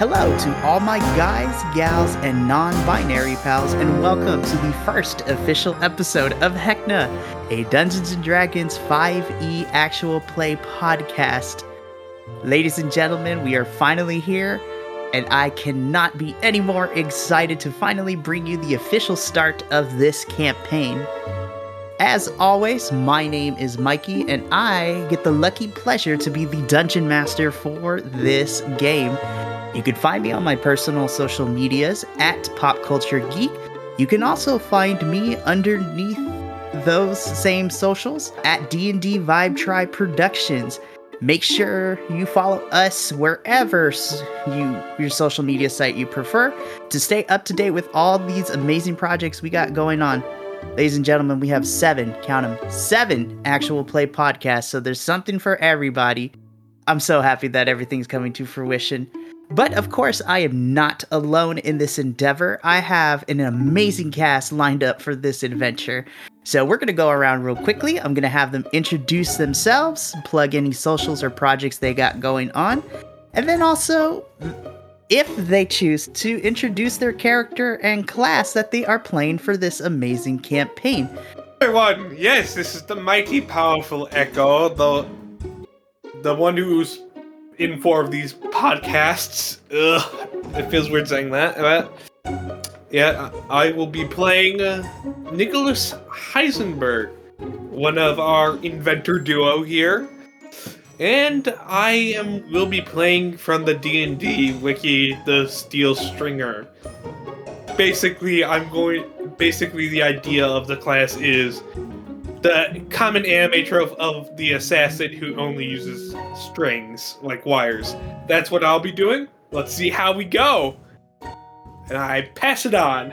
Hello to all my guys, gals, and non binary pals, and welcome to the first official episode of Heckna, a Dungeons and Dragons 5e actual play podcast. Ladies and gentlemen, we are finally here, and I cannot be any more excited to finally bring you the official start of this campaign. As always, my name is Mikey, and I get the lucky pleasure to be the dungeon master for this game. You can find me on my personal social medias at Pop Culture Geek. You can also find me underneath those same socials at D&D Vibe Tribe Productions. Make sure you follow us wherever you your social media site you prefer to stay up to date with all these amazing projects we got going on. Ladies and gentlemen, we have seven, count them, seven actual play podcasts. So there's something for everybody. I'm so happy that everything's coming to fruition. But of course, I am not alone in this endeavor. I have an amazing cast lined up for this adventure. So we're going to go around real quickly. I'm going to have them introduce themselves, plug any socials or projects they got going on, and then also if they choose to introduce their character and class that they are playing for this amazing campaign. Everyone, yes, this is the mighty powerful Echo, the the one who's in four of these podcasts. Ugh, it feels weird saying that. But yeah, I will be playing uh, Nicholas Heisenberg, one of our inventor duo here and I am will be playing from the D&D wiki the Steel Stringer. Basically, I'm going basically the idea of the class is the common anime trope of the assassin who only uses strings like wires. That's what I'll be doing. Let's see how we go. And I pass it on.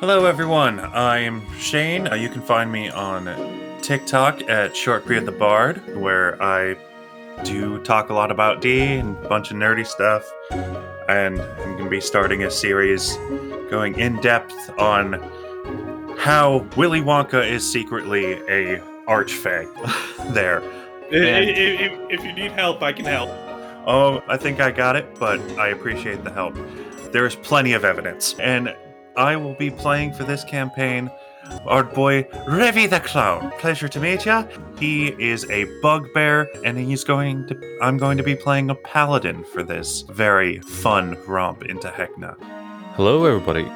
Hello, everyone. I'm Shane. Uh, you can find me on TikTok at Shortbeard the Bard, where I do talk a lot about D and a bunch of nerdy stuff. And I'm going to be starting a series going in depth on how Willy Wonka is secretly a archfey there. And, if, if you need help, I can help. Oh, I think I got it, but I appreciate the help. There's plenty of evidence. And I will be playing for this campaign our boy Revvy the Clown. Pleasure to meet ya. He is a bugbear, and he's going to. I'm going to be playing a paladin for this very fun romp into Heckna. Hello, everybody.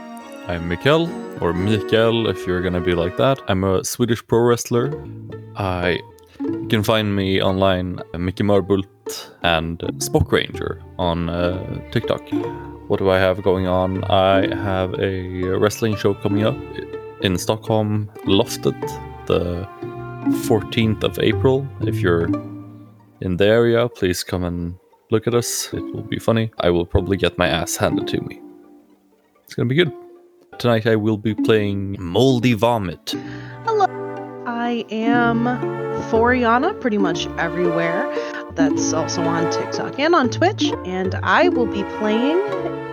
I'm Mikael, or Mikael if you're gonna be like that. I'm a Swedish pro wrestler. I you can find me online, Mickey Marbult and Spock Ranger on uh, TikTok. What do I have going on? I have a wrestling show coming up in Stockholm, Lofted, the 14th of April. If you're in the area, please come and look at us. It will be funny. I will probably get my ass handed to me. It's gonna be good. Tonight I will be playing Moldy Vomit. Hello. I am Foriana pretty much everywhere. That's also on TikTok and on Twitch. And I will be playing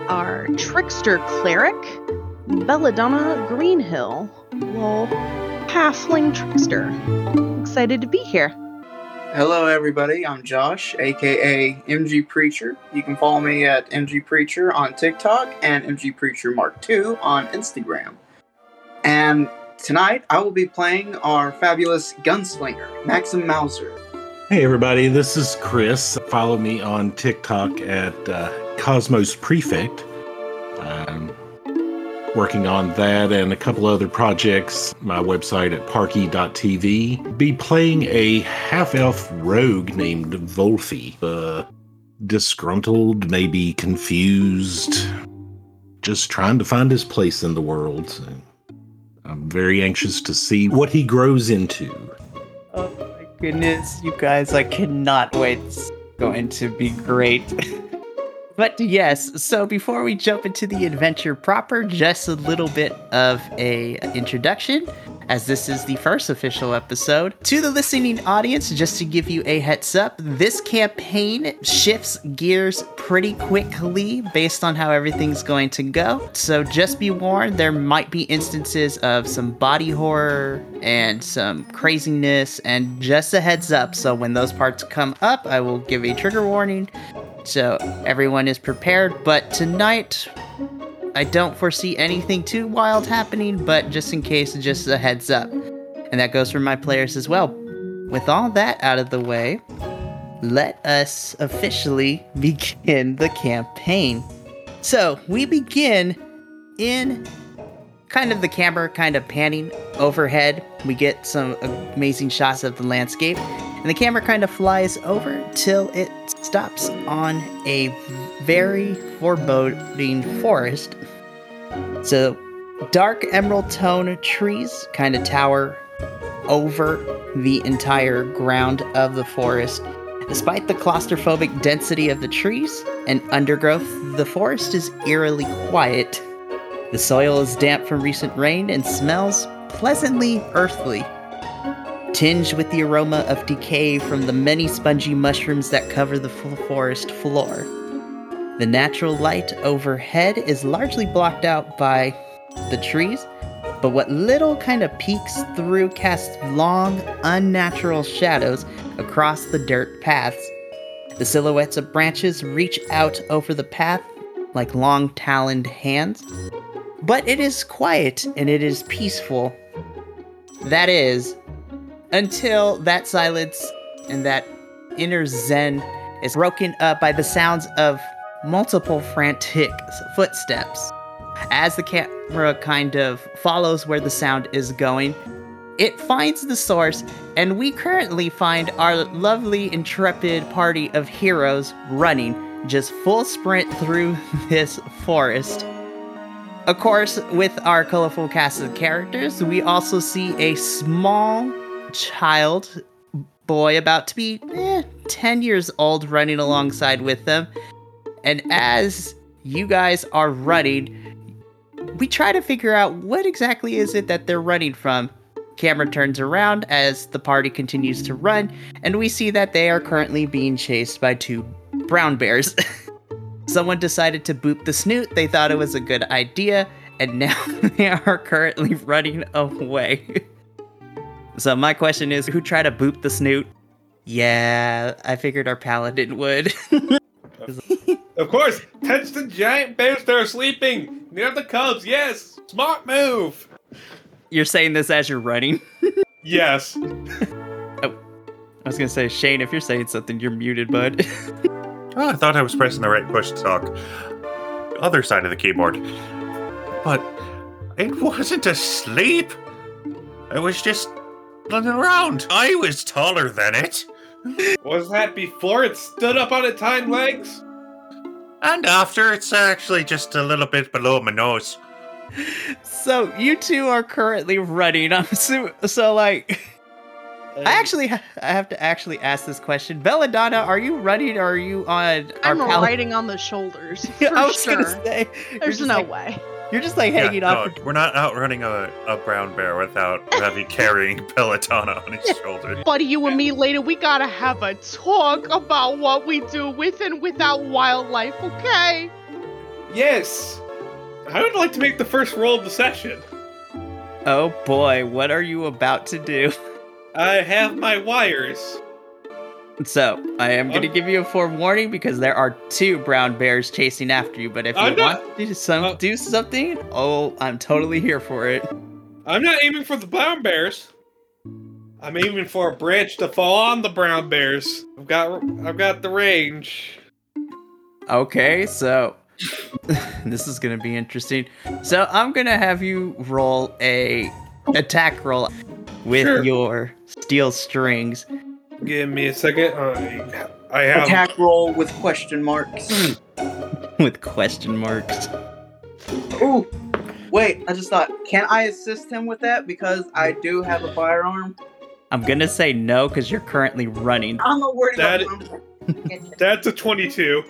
our trickster cleric Belladonna Greenhill, little halfling trickster. Excited to be here. Hello, everybody. I'm Josh, aka MG Preacher. You can follow me at MG Preacher on TikTok and MG Preacher Mark II on Instagram. And tonight I will be playing our fabulous gunslinger, Maxim Mauser. Hey, everybody. This is Chris. Follow me on TikTok at uh, Cosmos Prefect. Um, working on that and a couple other projects. My website at parky.tv. Be playing a half elf rogue named Vulfie. Uh, disgruntled, maybe confused, just trying to find his place in the world. I'm very anxious to see what he grows into. Oh my goodness, you guys, I cannot wait. It's going to be great. But yes, so before we jump into the adventure proper, just a little bit of a introduction. as this is the first official episode. To the listening audience, just to give you a heads up, this campaign shifts gears pretty quickly based on how everything's going to go. So just be warned, there might be instances of some body horror and some craziness, and just a heads up. So when those parts come up, I will give a trigger warning so everyone is prepared. But tonight, I don't foresee anything too wild happening, but just in case, just a heads up. And that goes for my players as well. With all that out of the way, let us officially begin the campaign. So we begin in kind of the camera kind of panning overhead. We get some amazing shots of the landscape, and the camera kind of flies over till it stops on a very foreboding forest. So, dark emerald tone trees kind of tower over the entire ground of the forest. Despite the claustrophobic density of the trees and undergrowth, the forest is eerily quiet. The soil is damp from recent rain and smells pleasantly earthly, tinged with the aroma of decay from the many spongy mushrooms that cover the forest floor. The natural light overhead is largely blocked out by the trees, but what little kind of peeks through casts long, unnatural shadows across the dirt paths. The silhouettes of branches reach out over the path like long taloned hands. But it is quiet and it is peaceful. That is, until that silence and that inner zen is broken up by the sounds of multiple frantic footsteps. As the camera kind of follows where the sound is going, it finds the source, and we currently find our lovely, intrepid party of heroes running just full sprint through this forest. Of course, with our colorful cast of characters, we also see a small child boy about to be eh, 10 years old running alongside with them. And as you guys are running, we try to figure out what exactly is it that they're running from. Camera turns around as the party continues to run, and we see that they are currently being chased by two brown bears. Someone decided to boop the snoot. They thought it was a good idea, and now they are currently running away. so my question is, who tried to boop the snoot? Yeah, I figured our paladin would. Of course, touch the giant bears that are sleeping near the cubs. Yes, smart move. you're saying this as you're running. Yes. oh, I was gonna say, Shane, if you're saying something, you're muted, bud. Oh, I thought I was pressing the right push to talk. Other side of the keyboard. But it wasn't asleep. I was just running around. I was taller than it. Was that before it stood up on its hind legs? And after, it's actually just a little bit below my nose. so you two are currently running. I'm so, so like. I um, actually I have to actually ask this question. Belladonna, are you running or are you on I'm pal- riding on the shoulders. For I was sure. gonna say There's no like, way. You're just like Yeah, hanging no, off. we're not outrunning a, a brown bear without having carrying Belladonna on his shoulder. Buddy, you and me later, we gotta have a talk about what we do with and without wildlife, okay? Yes. I would like to make the first roll of the session. Oh boy, what are you about to do? I have my wires. So I am going to give you a forewarning because there are two brown bears chasing after you. But if you I'm not- want to do, some, uh, do something, oh, I'm totally here for it. I'm not aiming for the brown bears. I'm aiming for a branch to fall on the brown bears. I've got I've got the range. Okay, so this is gonna be interesting. So I'm gonna have you roll a attack roll with Sure. your steel strings. Give me a second. I, I have Attack roll with question marks. with question marks. Ooh, wait! I just thought, can I assist him with that because I do have a firearm? I'm gonna say no because you're currently running. I'm not worried That- about. that's a 22.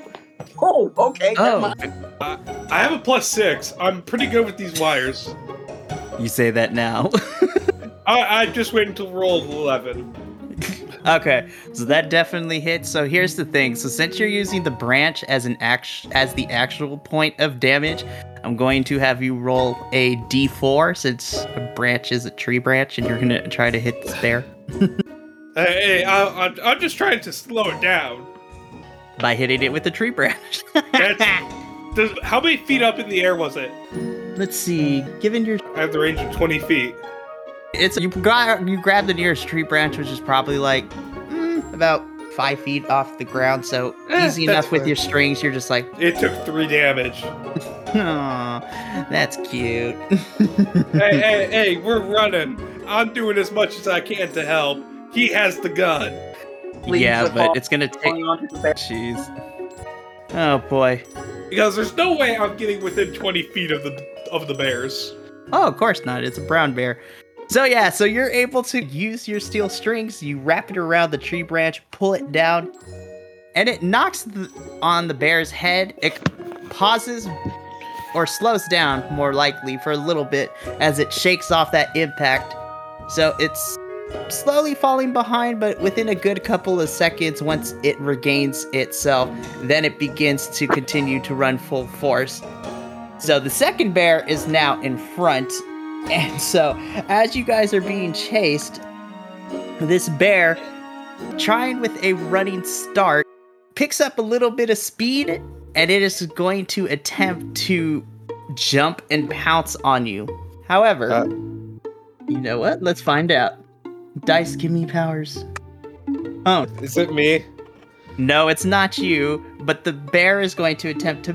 Oh, okay. Oh, mind. I have a plus six. I'm pretty good with these wires. you say that now. I, I just wait until roll eleven. Okay, so that definitely hits. So here's the thing. So since you're using the branch as an act as the actual point of damage, I'm going to have you roll a d4 since a branch is a tree branch, and you're gonna try to hit this bear Hey, I, I'm, I'm just trying to slow it down. by hitting it with a tree branch. Does, how many feet up in the air was it? Let's see. Given your I have the range of twenty feet. It's you grab you grab the nearest tree branch, which is probably like mm, about five feet off the ground. So Eh, easy that's enough with fair. your strings. You're just like, It took three damage. oh, that's cute. hey, hey, hey, we're running. I'm doing as much as I can to help. He has the gun. Please, yeah, but all- it's gonna take. Holding on to the bear. Jeez. Oh boy. Because there's no way I'm getting within 20 feet of the of the bears. Oh, of course not. It's a brown bear. So yeah, so you're able to use your steel strings. You wrap it around the tree branch, pull it down, and it knocks the, on the bear's head. It pauses or slows down, more likely, for a little bit as it shakes off that impact. So it's slowly falling behind, but within a good couple of seconds, once it regains itself, then it begins to continue to run full force. So the second bear is now in front. And so as you guys are being chased, this bear, trying with a running start, picks up a little bit of speed and it is going to attempt to jump and pounce on you. However, Uh. you know what? Let's find out. Dice, give me powers. Oh, Is it me? no, it's not you, but the bear is going to attempt to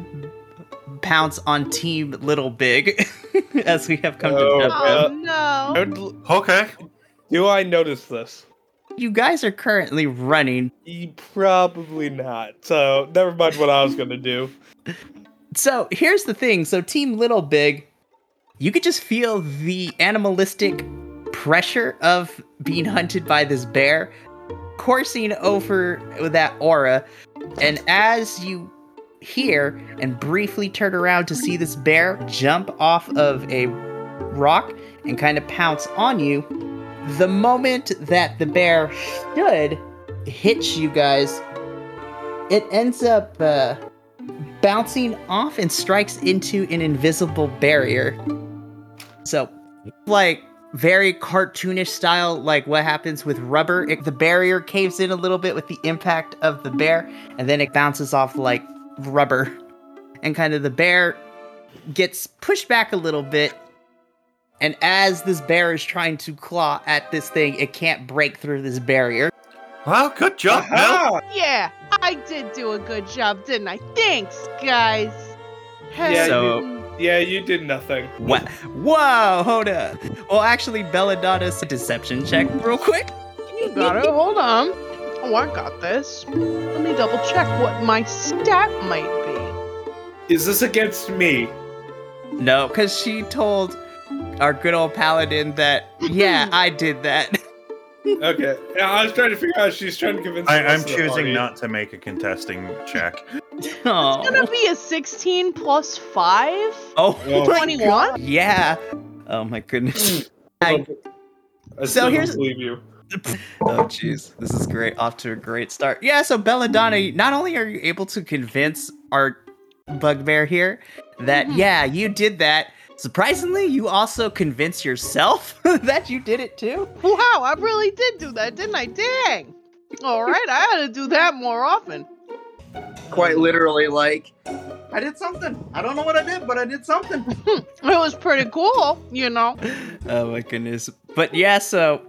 pounce on Team Little Big, as we have come Oh. to know. Oh them. no. Okay. Do I notice this? You guys are currently running. Probably not. So never mind what I was gonna do. So here's the thing. So Team Little Big, you could just feel the animalistic pressure of being hunted by this bear coursing over that aura. And as you hear and briefly turn around to see this bear jump off of a rock and kind of pounce on you, the moment that the bear should hit you guys, it ends up uh, bouncing off and strikes into an invisible barrier. So, like very cartoonish style, like what happens with rubber. It, the barrier caves in a little bit with the impact of the bear, and then it bounces off like rubber. And kind of the bear gets pushed back a little bit. And as this bear is trying to claw at this thing, it can't break through this barrier. Well, good job, Mel. Yeah, I did do a good job, didn't I? Thanks, guys. Yeah, So- Hmm. Yeah, you did nothing. Wha- Whoa, hold up. Well, actually, Belladonna's a deception check real quick. You got it. Hold on. Oh, I got this. Let me double check what my stat might be. Is this against me? No, because she told our good old paladin that, yeah, I did that. Okay. I was trying to figure out. She's trying to convince. I, the I'm rest of the choosing not to make a contesting check. It's gonna Oh, be a 16 plus 5? oh Oh. my 21? God. Yeah. Oh my goodness. I- I So here's- don't believe you. Oh jeez, this is great. Off to a great start. Yeah, so Belladonna, not only are you able to convince our bugbear here that Mhm. yeah, you did that. Surprisingly, you also convince yourself that you did it too. Wow, I really did do that, didn't I? Dang. All right, I ought to do that more often. Quite literally, like, I did something. I don't know what I did, but I did something. It was pretty cool, you know. Oh my goodness. But yeah, so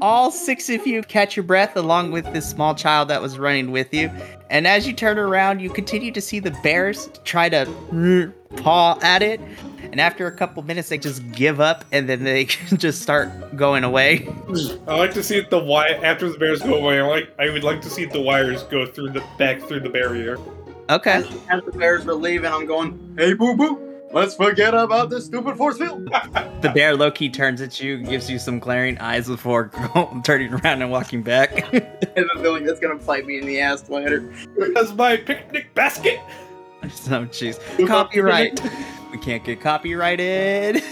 all six of you catch your breath along with this small child that was running with you. And as you turn around, you continue to see the bears try to paw at it. And after a couple minutes, they just give up and then they just start going away. I like to see the wire after the bears go away. I like. I would like to see the wires go through the back through the barrier. Okay. As, as the bears are leaving, I'm going, hey, boo boo, let's forget about this stupid force field. The bear low key turns at you, gives you some glaring eyes before turning around and walking back. I have a feeling that's gonna bite me in the ass later. That's my picnic basket. so, jeez. Copyright. we can't get copyrighted.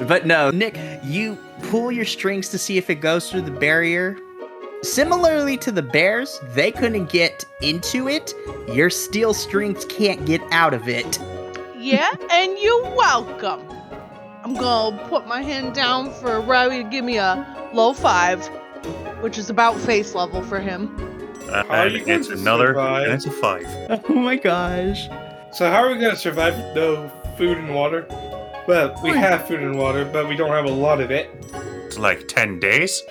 But no, Nick, you pull your strings to see if it goes through the barrier. Similarly to the bears, they couldn't get into it. Your steel strings can't get out of it. Yeah, and you're welcome. I'm gonna put my hand down for Rowie to give me a low five, which is about face level for him. Uh, How are and you going it's to another, survive? and it's a five. Oh my gosh. So how are we gonna survive with no food and water? Well, we have food and water, but we don't have a lot of it. It's like 10 days.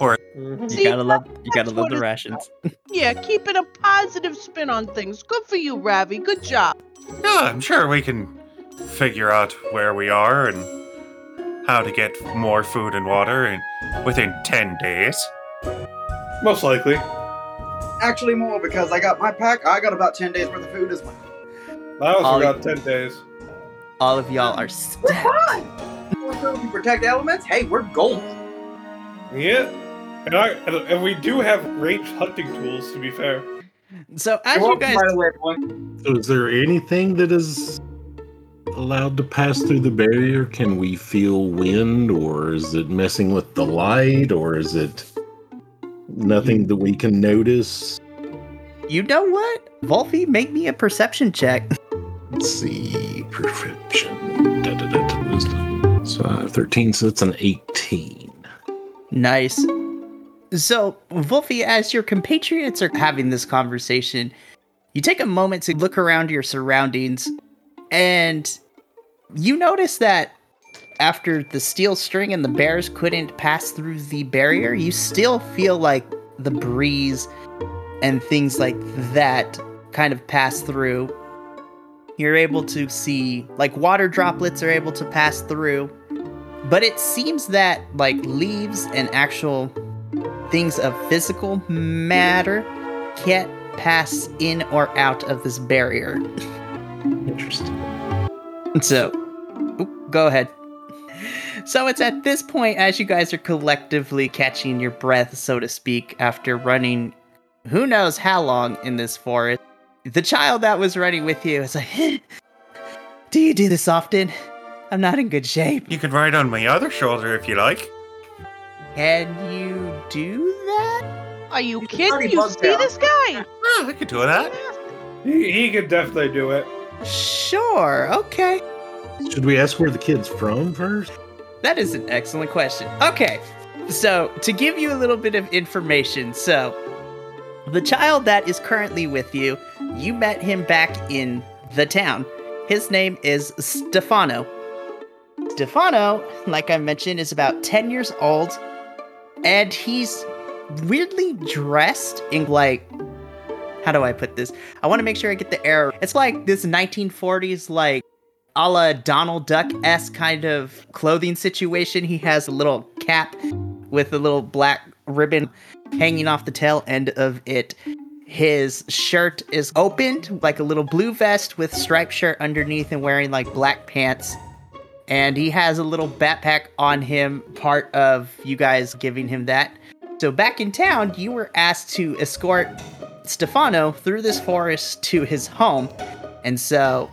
Or you See, gotta love you gotta love what the it's rations. Yeah, keeping a positive spin on things. Good for you, Ravi. Good job. Yeah, I'm sure we can figure out where we are and how to get more food and water in, within 10 days. Most likely. Actually, more because I got my pack. I got about ten days worth of food as well. I also All you- got ten days. All of y'all are We're stacked. fine. More food, we protect elements. Hey, we're golden. Yeah. And I and, and we do have ranged hunting tools. To be fair. So as You're you guys by the way, everyone. So is there anything that is allowed to pass through the barrier? Can we feel wind, or is it messing with the light, or is it nothing that we can notice? You know what? Wolfie, make me a perception check. Let's see, perception. Da, da, da, da, wisdom. So uh, 13, so that's an 18. Nice. So, Wolfie, as your compatriots are having this conversation, you take a moment to look around your surroundings, and you notice that after the steel string and the bears couldn't pass through the barrier, you still feel like the breeze and things like that kind of pass through. You're able to see, like, water droplets are able to pass through. But it seems that like leaves and actual things of physical matter can't pass in or out of this barrier. Interesting. So, oop, go ahead. So it's at this point, as you guys are collectively catching your breath, so to speak, after running who knows how long in this forest, the child that was running with you is like, Do you do this often? I'm not in good shape. You can ride on my other shoulder if you like. Can you do that? Are you can kidding? already You see down. this guy? Yeah, I could do that. He, he could definitely do it. Sure, okay. Should we ask where the kid's from first? That is an excellent question. Okay, so to give you a little bit of information, so the child that is currently with you, you met him back in the town. His name is Stefano. Stefano, like I mentioned, is about 10 years old, and he's weirdly dressed in like how do I put this? I want to make sure I get the error. It's like this 1940s like a la Donald Duck esque kind of clothing situation. He has a little cap with a little black ribbon hanging off the tail end of it. His shirt is opened, like a little blue vest with striped shirt underneath, and wearing like black pants. And he has a little backpack on him, part of you guys giving him that. So back in town, you were asked to escort Stefano through this forest to his home. And so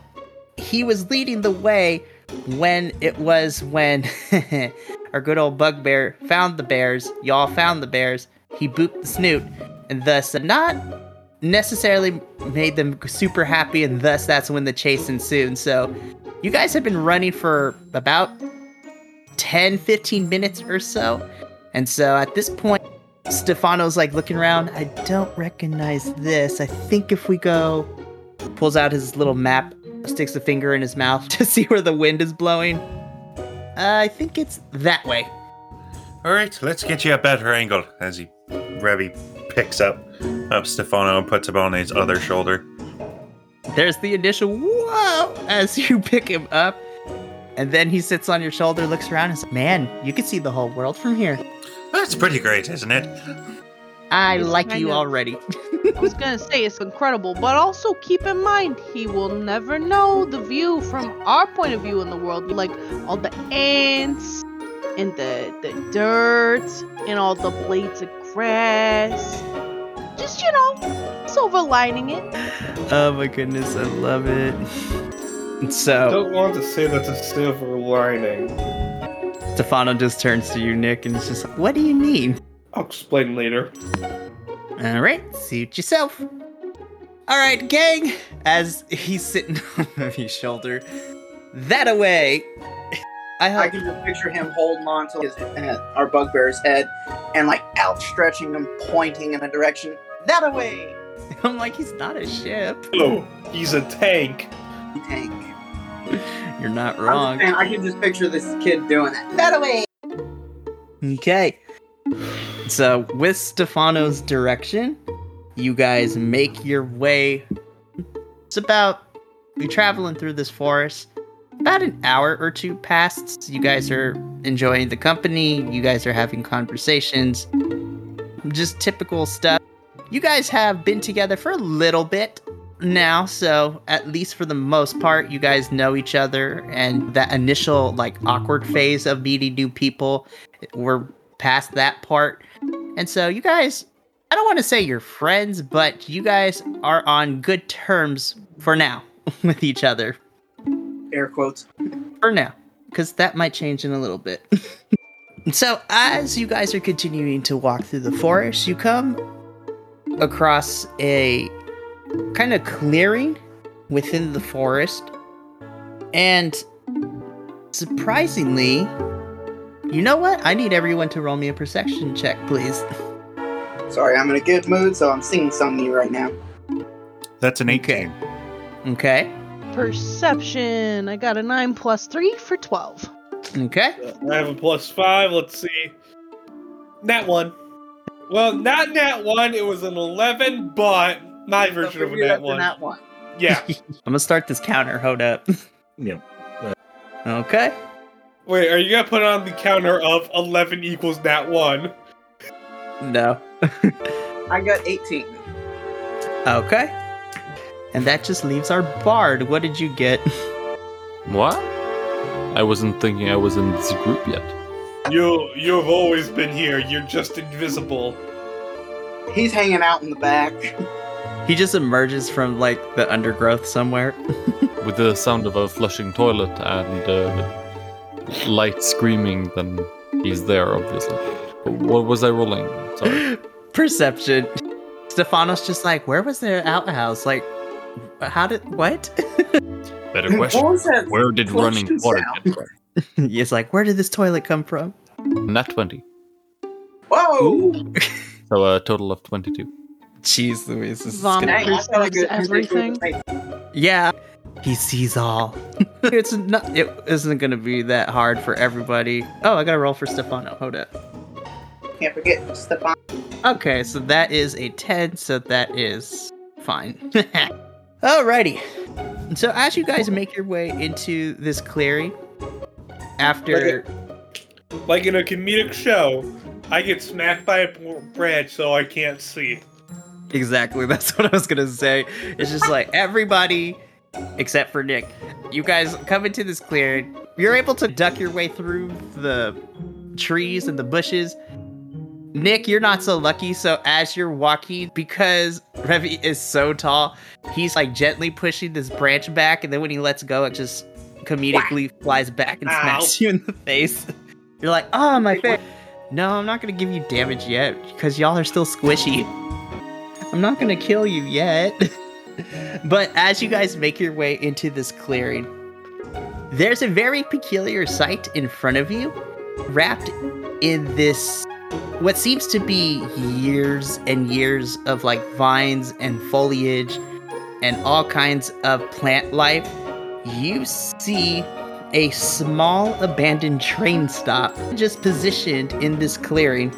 he was leading the way when it was when our good old bugbear found the bears. Y'all found the bears. He booped the snoot, and thus not necessarily made them super happy, and thus that's when the chase ensued. So you guys have been running for about 10, 15 minutes or so. And so at this point, Stefano's like looking around. I don't recognize this. I think if we go, pulls out his little map, sticks a finger in his mouth to see where the wind is blowing. Uh, I think it's that way. All right, let's get you a better angle as he Revvy picks up up Stefano and puts him on his other shoulder. There's the initial whoa as you pick him up. And then he sits on your shoulder, looks around, and says, Man, you can see the whole world from here. That's pretty great, isn't it? I like kind you of- already. I was gonna say it's incredible, but also keep in mind he will never know the view from our point of view in the world, like all the ants and the the dirt and all the blades of grass. Just you know, silver lining it. oh my goodness, I love it. So I don't want to say that's a silver lining. Stefano just turns to you, Nick, and is just like, What do you need? I'll explain later. All right, suit yourself. All right, gang. As he's sitting on his shoulder, that away. I I help. can just picture him holding on to his uh, our bugbear's head and like outstretching him, pointing in a direction. That away, I'm like, he's not a ship. Oh, he's a tank. tank. You're not wrong. just saying, I can just picture this kid doing that. That away. Okay. So, with Stefano's direction, you guys make your way. It's about. You're traveling through this forest. About an hour or two passed. You guys are enjoying the company. You guys are having conversations. Just typical stuff. You guys have been together for a little bit now, so at least for the most part, you guys know each other. And that initial, like, awkward phase of meeting new people we're past that part. And so you guys, I don't want to say you're friends, but you guys are on good terms for now with each other. Air quotes. For now, because that might change in a little bit. so as you guys are continuing to walk through the forest, you come across a kind of clearing within the forest. And surprisingly, you know what? I need everyone to roll me a perception check, please. Sorry, I'm in a good mood, so I'm singing something to right now. That's an Okay. 18. Okay. Perception. I got a 9 plus 3 for 12. Okay. I have a plus five. Let's see. That one. Well, not nat one. It was an eleven, but my version of a nat one. Nat one. Yeah. I'm gonna start this counter. Hold up. Yeah. Okay. Wait, are you gonna put on the counter of eleven equals nat one? No. I got 18. Okay. And that just leaves our bard. What did you get? What? I wasn't thinking I was in this group yet. You you've always been here. You're just invisible. He's hanging out in the back. He just emerges from like the undergrowth somewhere. With the sound of a flushing toilet and uh, light screaming, then he's there, obviously. What was I rolling? Sorry. Perception. Stefano's just like, where was their outhouse? Like, how did what? Better question. What? Where did running water sound? get from? He's like, where did this toilet come from? Not 20. Whoa! So a total of 22. Jeez Louise, this is Vomit. gonna- Dang, I felt like it- Everything. Yeah, he sees all. it's not. It isn't gonna be that hard for everybody. Oh, I gotta roll for Stefano. Hold up. Can't forget Stefano. Okay, so that is a 10, so that is fine. Alrighty. So as you guys make your way into this clearing, after Like in a comedic show, I get smacked by a branch so I can't see. exactly that's what I was gonna say. It's just like everybody except for Nick. You guys come into this clearing. You're able to duck your way through the trees and the bushes. Nick, you're not so lucky. So as you're walking, because Revvy is so tall, he's like gently pushing this branch back, and then when he lets go, it just comedically flies back and smacks Ow. you in the face. You're like, oh my face. No, I'm not gonna give you damage yet because y'all are still squishy. I'm not gonna kill you yet. but as you guys make your way into this clearing, there's a very peculiar sight in front of you, wrapped in this what seems to be years and years of like vines and foliage and all kinds of plant life. You see a small abandoned train stop just positioned in this clearing.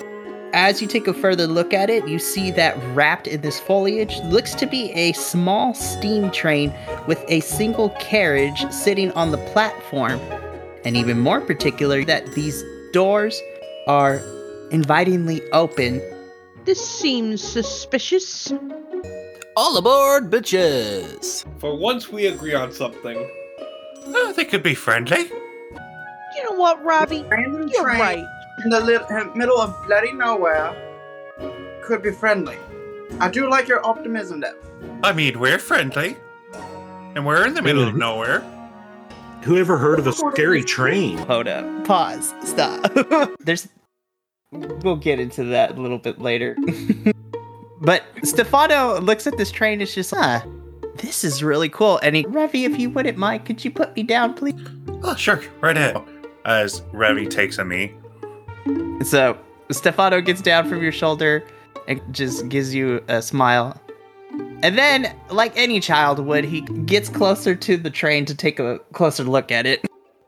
As you take a further look at it, you see that wrapped in this foliage looks to be a small steam train with a single carriage sitting on the platform. And even more particular, that these doors are invitingly open. This seems suspicious. All aboard, bitches! For once, we agree on something. Oh, they could be friendly. You know what, Robbie? Random You're train right. in the li- middle of bloody nowhere could be friendly. I do like your optimism, though. I mean, we're friendly. And we're in the middle of nowhere. Who ever heard of a scary train? Hold up. Pause. Stop. There's. We'll get into that a little bit later. but Stefano looks at this train It's just, ah, this is really cool. And he, Revvy, if you wouldn't mind, could you put me down, please? Oh, sure, right ahead. As Revvy takes a knee. So Stefano gets down from your shoulder and just gives you a smile. And then, like any child would, he gets closer to the train to take a closer look at it.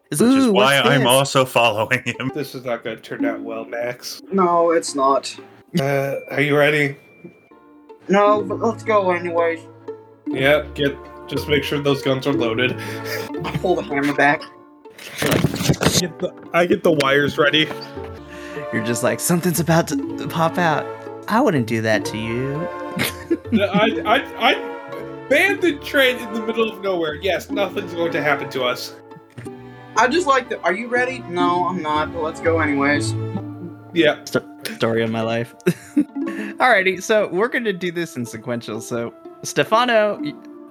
Which is why I'm this? also following him. This is not going to turn out well, Max. No, it's not. Uh, are you ready? No, but let's go anyways. Yep. Get. Just make sure those guns are loaded. I pull the hammer back. I get the, I get the wires ready. You're just like, something's about to pop out. I wouldn't do that to you. I, I, I banned the train in the middle of nowhere. Yes, nothing's going to happen to us. I just like the. Are you ready? No, I'm not. But let's go anyways. Yeah. Story of my life. Alrighty, so we're gonna do this in sequential. So Stefano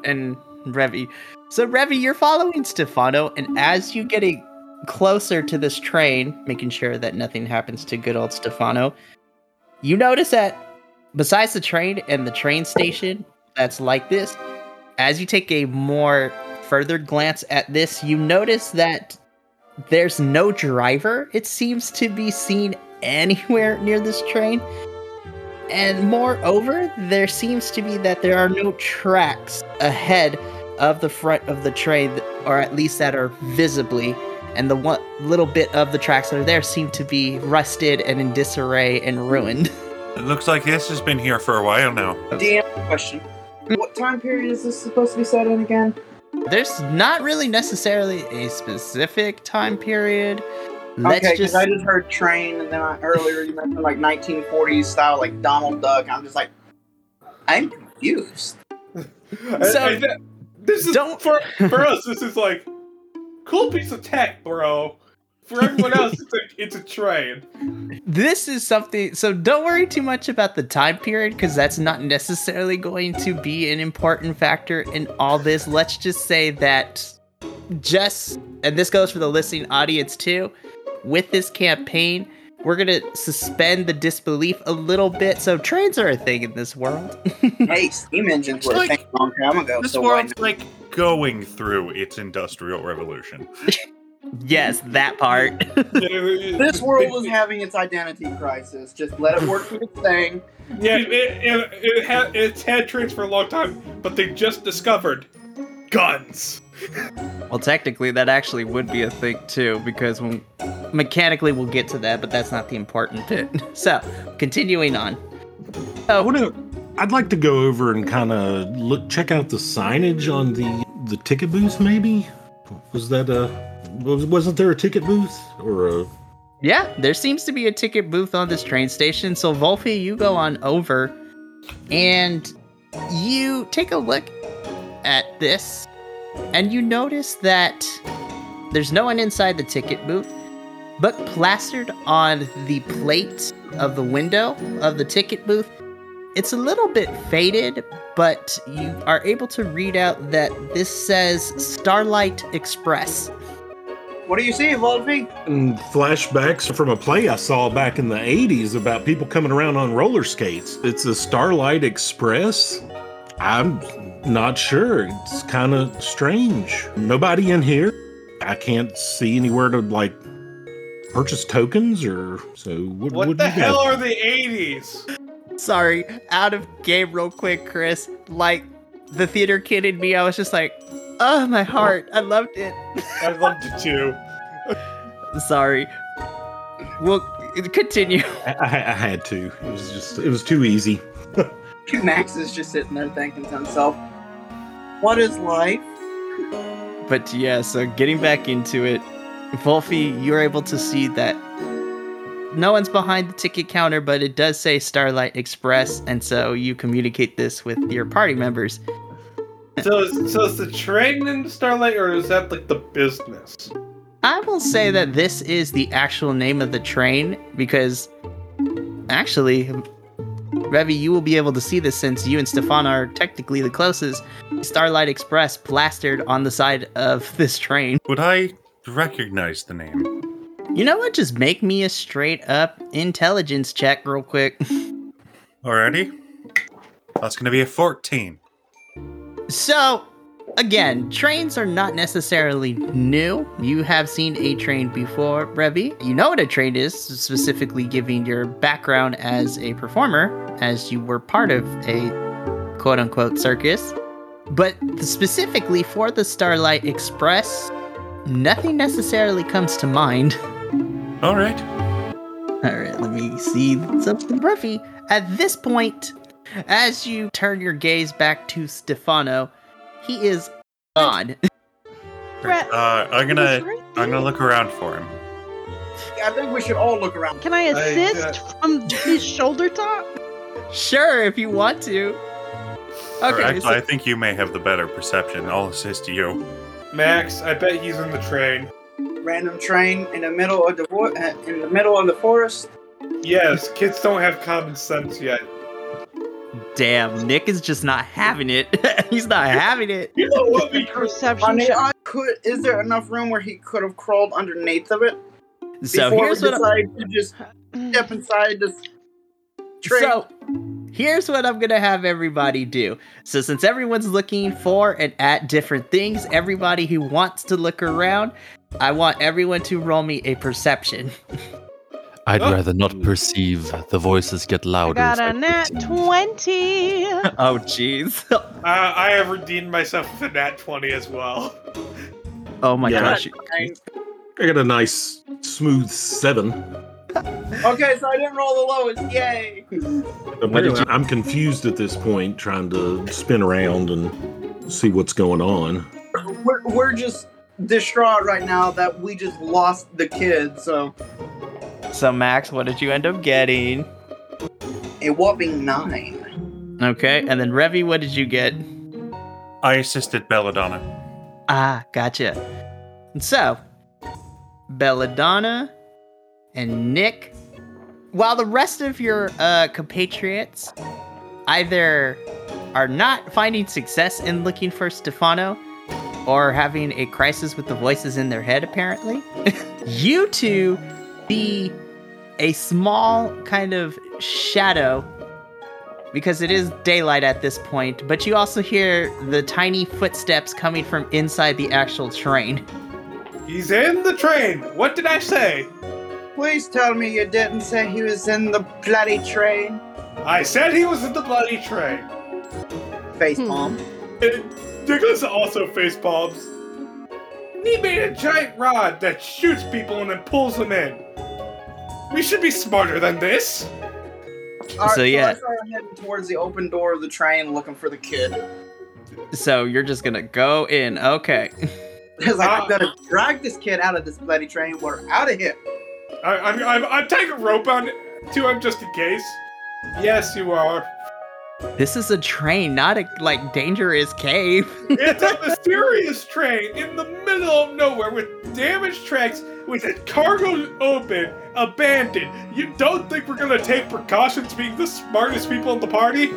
and Revvy. So Revvy, you're following Stefano, and as you getting closer to this train, making sure that nothing happens to good old Stefano, you notice that besides the train and the train station that's like this, as you take a more further glance at this, you notice that there's no driver. It seems to be seen anywhere near this train. And moreover, there seems to be that there are no tracks ahead of the front of the train, or at least that are visibly. And the one little bit of the tracks that are there seem to be rusted and in disarray and ruined. It looks like this has been here for a while now. DM question. What time period is this supposed to be set in again? There's not really necessarily a specific time period. Let's okay, just because I just heard train, and then I, earlier you mentioned like 1940s style, like Donald Duck. I'm just like, I'm confused. So- I- th- this is Don't- for for us. This is like cool piece of tech, bro. For everyone else, it's a it's a train. this is something so don't worry too much about the time period because that's not necessarily going to be an important factor in all this let's just say that just and this goes for the listening audience too with this campaign we're gonna suspend the disbelief a little bit so trains are a thing in this world hey, steam engines were It's a thing a long time ago. This so world's like going through its industrial revolution. yes that part This world was having its identity crisis. Just let it work for its thing. Yeah, it, it, it had it's had trains for a long time, but they just discovered guns. Well technically that actually would be a thing too because when mechanically we'll get to that but that's not the important bit so continuing on I wanna, I'd like to go over and kind of look, check out the signage on the the ticket booth. Maybe was that a was, wasn't there a ticket booth or a Yeah, there seems to be a ticket booth on this train station. So, Vulfie, you go on over and you take a look at this, and you notice that there's no one inside the ticket booth, but plastered on the plate of the window of the ticket booth, it's a little bit faded, but you are able to read out that this says Starlight Express. What do you see, Wolfie? and flashbacks from a play I saw back in the 80s about people coming around on roller skates. It's a Starlight Express. I'm not sure. It's kind of strange. Nobody in here. I can't see anywhere to like purchase tokens or so. What, What what the hell guys- are the '80s? Sorry, out of game real quick, Chris. Like the theater kid in me, I was just like, oh my heart, I loved it. I loved it too. Sorry. We'll continue. I, I, I had to. It was just. It was too easy. Max is just sitting there thinking to himself, "What is life?" But yeah, so getting back into it, Wolfie, you're able to see that no one's behind the ticket counter, but it does say Starlight Express, and so you communicate this with your party members. So, is, so is the train in Starlight, or is that like the business? I will say that this is the actual name of the train because actually Revvy, you will be able to see this since you and Stefan are technically the closest. Starlight Express plastered on the side of this train. Would I recognize the name? You know what? Just make me a straight up intelligence check, real quick. Already? That's going to be a 14. So, again, trains are not necessarily new. You have seen a train before, Revvy. You know what a train is, specifically giving your background as a performer, as you were part of a quote unquote circus. But specifically for the Starlight Express, nothing necessarily comes to mind. All right. All right, let me see something, Ruffy. At this point, as you turn your gaze back to Stefano, he is gone. Brett, Uh, I'm gonna right I'm gonna look around for him. I think we should all look around. Can I I, assist from his shoulder top? sure, if you want to. Or Okay, actually, so- I think you may have the better perception. I'll assist you. Max, I bet he's in the train. Random train in the middle of the wo- uh, in the middle of the forest. Yes, kids don't have common sense yet. Damn, Nick is just not having it. He's not having it. You know what we Perception I mean, check. I could. Is there enough room where he could have crawled underneath of it So before here's we what. I'm- to just step inside this train? So here's what I'm gonna have everybody do. So since everyone's looking for and at different things, everybody who wants to look around, I want everyone to roll me a perception. I'd Oh. rather not perceive the voices get I louder. got if a I nat 20. oh jeez. Uh, I have redeemed myself with a nat 20 as well. Oh my Yeah. gosh. I got a nice smooth seven. okay, so I didn't roll the lowest. Yay! But anyway, I'm confused at this point, trying to spin around and see what's going on. We're we're just distraught right now that we just lost the kid. So So Max, what did you end up getting? a whopping nine. Okay, and then Revvy, what did you get? I assisted Belladonna. Ah, gotcha. And so, Belladonna and Nick, while the rest of your uh, compatriots either are not finding success in looking for Stefano or having a crisis with the voices in their head, apparently, you two see a small kind of shadow because it is daylight at this point, but you also hear the tiny footsteps coming from inside the actual train. He's in the train. What did I say? Please tell me you didn't say he was in the bloody train. I said he was in the bloody train. Face Hmm. palm. And Nicholas also face palms. He made a giant rod that shoots people and then pulls them in. We should be smarter than this. All right, So, yeah. I started heading towards the open door of the train, looking for the kid. So you're just gonna go in. Okay. It's like Ah. I'm gonna drag this kid out of this bloody train. We're out of here. I, I'm, I'm, I'm taking a rope on to him just in case. Yes, you are. This is a train, not a like dangerous cave. It's a mysterious train in the middle of nowhere with damaged tracks, with its cargo open, abandoned. You don't think we're gonna take precautions being the smartest people in the party?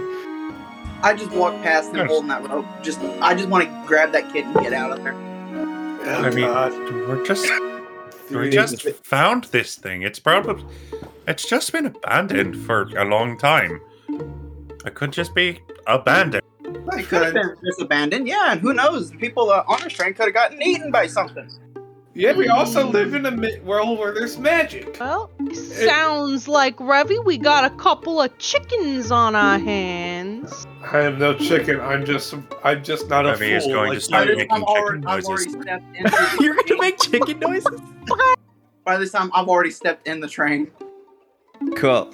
I just walked past him Yes. holding that rope. Oh, just, I just want to grab that kid and get out of there. Oh, I mean, we're just we just found this thing. It's probably it's just been abandoned for a long time. It could just be abandoned. It could have been just abandoned. Yeah, and who knows? People uh, on the train could have gotten eaten by something. Yeah, we also live in a mi- world where there's magic. Well, sounds like Revvy, we got a couple of chickens on our hands. I am no chicken. I'm just, I'm just not a Maybe he's fool. going to start you. By this making chicken already, noises. into. You're gonna make chicken noises? by this time, I've already stepped in the train. Cool.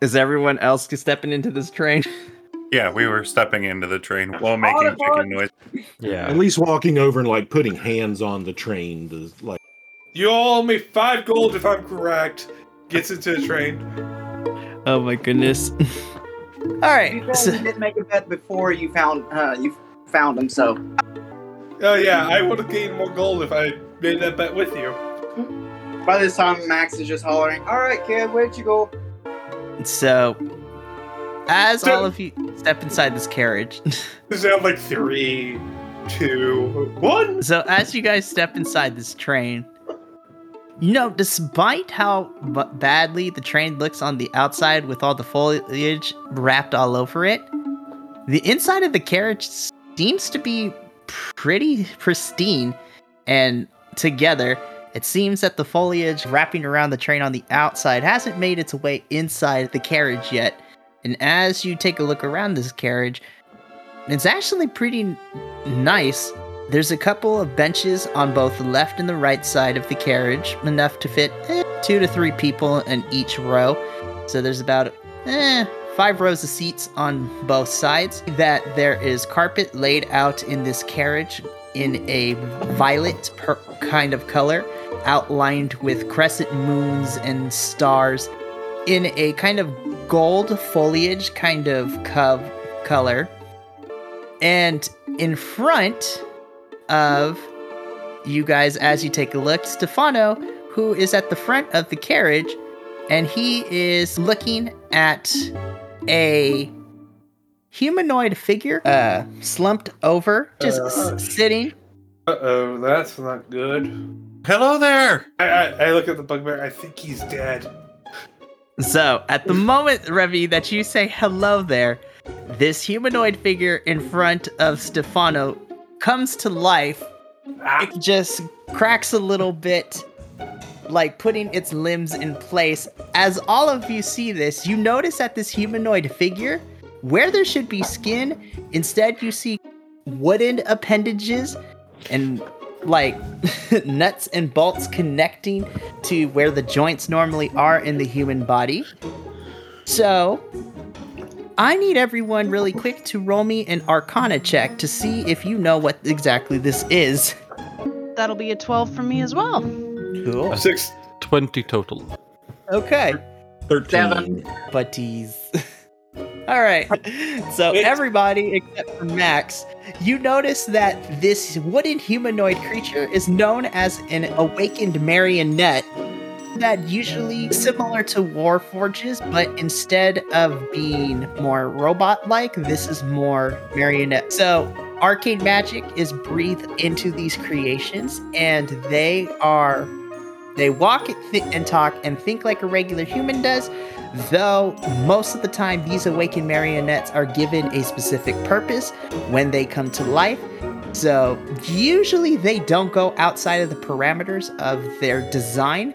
Is everyone else stepping into this train? Yeah, we were stepping into the train while making chicken noise. Yeah. At least walking over and like putting hands on the train to like. You all owe me five gold if I'm correct. Gets into the train. Oh my goodness. All right. You right. guys So, did make a bet before you found uh, you found him. So Oh yeah, I would have gained more gold if I made that bet with you. by this time, Max is just hollering, "All right, kid, where'd you go?" So as all of you step inside this carriage, Does it have like three, two, one? so as you guys step inside this train, you know, despite how b- badly the train looks on the outside with all the foliage wrapped all over it, the inside of the carriage seems to be pretty pristine and together. It seems that the foliage wrapping around the train on the outside hasn't made its way inside the carriage yet. And as you take a look around this carriage, it's actually pretty nice. There's a couple of benches on both the left and the right side of the carriage, enough to fit eh, two to three people in each row. So there's about eh, five rows of seats on both sides. That there is carpet laid out in this carriage in a violet per- kind of color, outlined with crescent moons and stars in a kind of gold foliage kind of color. And in front of you guys, as you take a look, Stefano, who is at the front of the carriage, and he is looking at a humanoid figure uh, slumped over, just Uh. s- sitting. Uh oh, that's not good. Hello there. I, I, I look at the bugbear. I think he's dead. So, at the moment, Revvy, that you say hello there, this humanoid figure in front of Stefano comes to life. Ah, It just cracks a little bit, like putting its limbs in place. As all of you see this, you notice that this humanoid figure, where there should be skin, instead you see wooden appendages and like nuts and bolts connecting to where the joints normally are in the human body. So, I need everyone really quick to roll me an arcana check to see if you know what exactly this is. That'll be a 12 for me as well. Cool. six. 20 total. Okay. 13. Seven. Butties. All right. So everybody except for Max, you notice that this wooden humanoid creature is known as an awakened marionette. That usually similar to Warforges, but instead of being more robot-like, this is more marionette. So arcane magic is breathed into these creations, and they are they walk th- and talk and think like a regular human does, though most of the time these awakened marionettes are given a specific purpose when they come to life. So usually they don't go outside of the parameters of their design,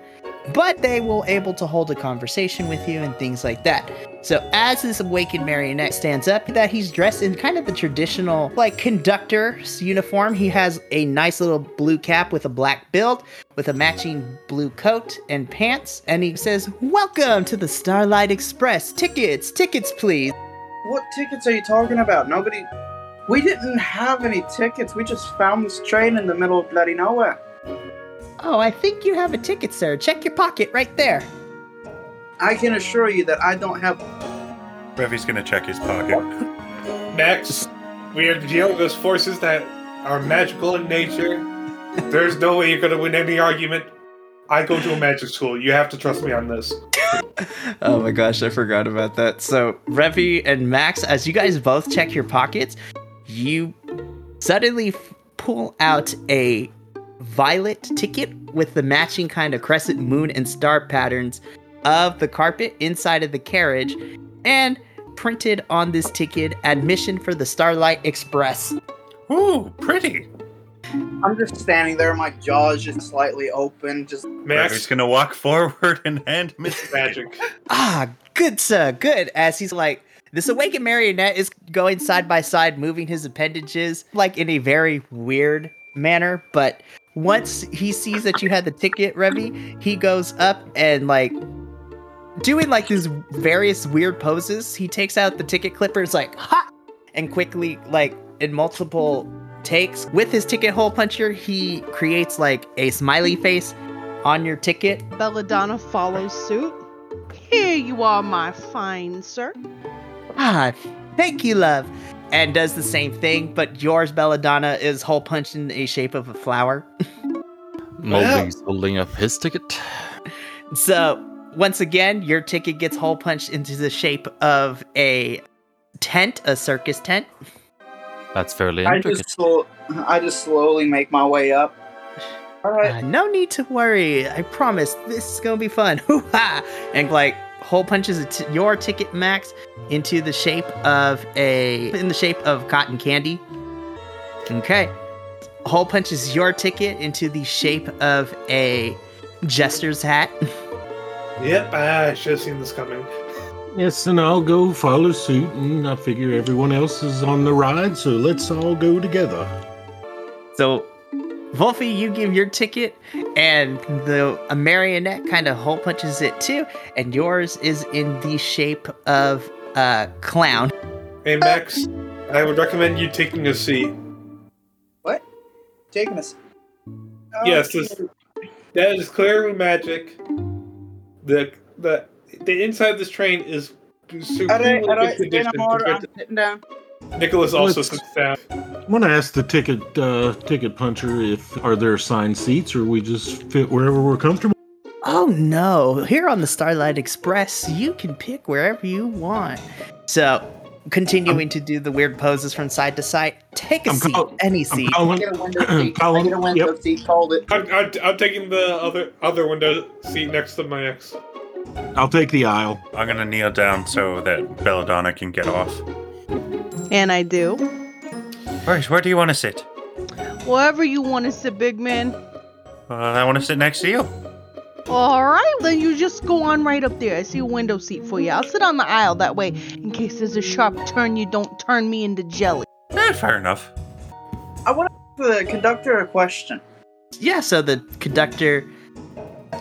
but they will able to hold a conversation with you and things like that. So as this awakened marionette stands up, that he's dressed in kind of the traditional like conductor's uniform. He has a nice little blue cap with a black bill, with a matching blue coat and pants, and he says, "Welcome to the Starlight Express. Tickets, tickets, please." What tickets are you talking about? Nobody. We didn't have any tickets. We just found this train in the middle of bloody nowhere. Oh, I think you have a ticket, sir. Check your pocket right there. I can assure you that I don't have. Revvy's gonna check his pocket. Max, we are dealing with forces that are magical in nature. There's no way you're gonna win any argument. I go to a magic school. You have to trust me on this. Oh my gosh, I forgot about that. So, Revvy and Max, as you guys both check your pockets, you suddenly f- pull out a violet ticket with the matching kind of crescent moon and star patterns of the carpet inside of the carriage and printed on this ticket admission for the Starlight Express. Ooh, pretty. I'm just standing there, my jaw is just slightly open. Just Revvy's Max, gonna walk forward and hand him his magic. Ah, good sir, good. As he's like, this awakened marionette is going side by side, moving his appendages like in a very weird manner. But once he sees that you had the ticket, Revvy, he goes up and like doing like these various weird poses. He takes out the ticket clippers, like ha, and quickly like in multiple takes with his ticket hole puncher, he creates like a smiley face on your ticket Belladonna follows suit. Here you are, my fine sir. Ah, thank you, love. And does the same thing, but yours, Belladonna, is hole punched in a shape of a flower. Molding's holding up his ticket. So once again, your ticket gets hole punched into the shape of a tent, a circus tent. That's fairly I intricate. just slow, I just slowly make my way up. All right. Uh, no need to worry. I promise this is gonna be fun. Hoo-ha! And like hole punches a t- your ticket max into the shape of a in the shape of cotton candy. Okay. Hole punches your ticket into the shape of a jester's hat. Yep, I should have seen this coming. Yes, and I'll go follow suit, and I figure everyone else is on the ride, so let's all go together. So, Vulfie, you give your ticket, and the a marionette kind of hole punches it too, and yours is in the shape of a clown. Hey, Max, I would recommend you taking a seat. What? Taking a us. Yes, this, that is clearly magic. The the the inside of this train is super. Alright, good alright, condition. I'm. I'm sitting down. To- Nicholas also Let's- sits down. I'm gonna ask the ticket uh, ticket puncher if are there assigned seats, or we just fit wherever we're comfortable. Oh no, here on the Starlight Express, you can pick wherever you want. So, continuing to do the weird poses from side to side, take a I'm seat, call- any I'm seat. I calling. get a window seat. I Colin, get a window yep. seat. Called it. I'm, I'm, I'm taking the other other window seat next to my ex. I'll take the aisle. I'm gonna kneel down so that Belladonna can get off. And I do. Alright, where do you want to sit? Wherever you want to sit, big man. Uh, I want to sit next to you. All right, then you just go on right up there. I see a window seat for you. I'll sit on the aisle that way, in case there's a sharp turn. You don't turn me into jelly. Eh, fair enough. I want to ask the conductor a question. Yeah, so the conductor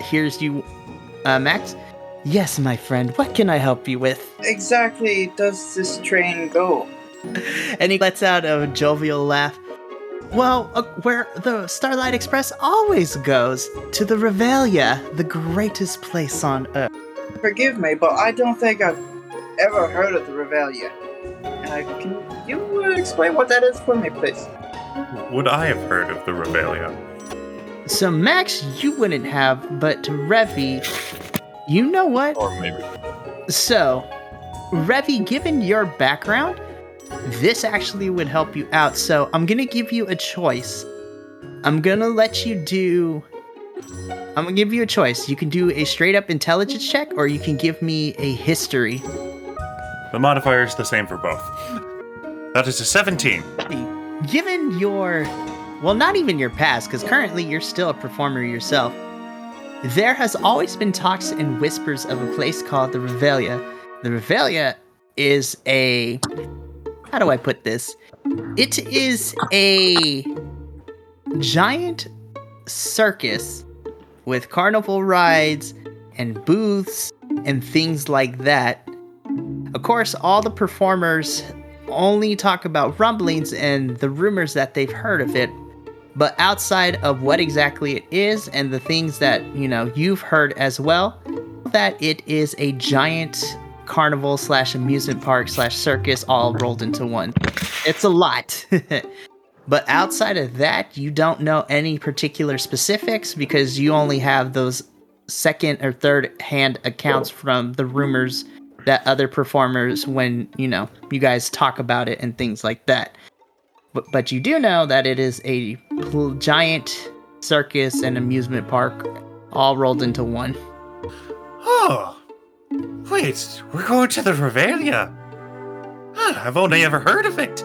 hears you, uh, Max. Yes, my friend, what can I help you with? Exactly does this train go? and he lets out a jovial laugh. Well, uh, where the Starlight Express always goes to the Revelia, the greatest place on earth. Forgive me, but I don't think I've ever heard of the Revelia. Uh, can you uh, explain what that is for me, please? Would I have heard of the Revelia? So, Max, you wouldn't have, but to Revvy, you know what? Or maybe. So, Revvy, given your background, this actually would help you out. So, I'm gonna give you a choice. I'm gonna let you do. I'm gonna give you a choice. You can do a straight up intelligence check, or you can give me a history. The modifier is the same for both. That is a 17. Given your. Well, not even your past, because currently you're still a performer yourself. There has always been talks and whispers of a place called the Revelia. The Revelia is a. How do I put this? It is a giant circus with carnival rides and booths and things like that. Of course, all the performers only talk about rumblings and the rumors that they've heard of it. But outside of what exactly it is and the things that, you know, you've heard as well, that it is a giant carnival slash amusement park slash circus all rolled into one. It's a lot. but outside of that, you don't know any particular specifics because you only have those second or third hand accounts from the rumors that other performers when you know you guys talk about it and things like that but, but you do know that it is a pl- giant circus and amusement park all rolled into one Oh, wait, we're going to the Revelia. Huh, I've only ever heard of it.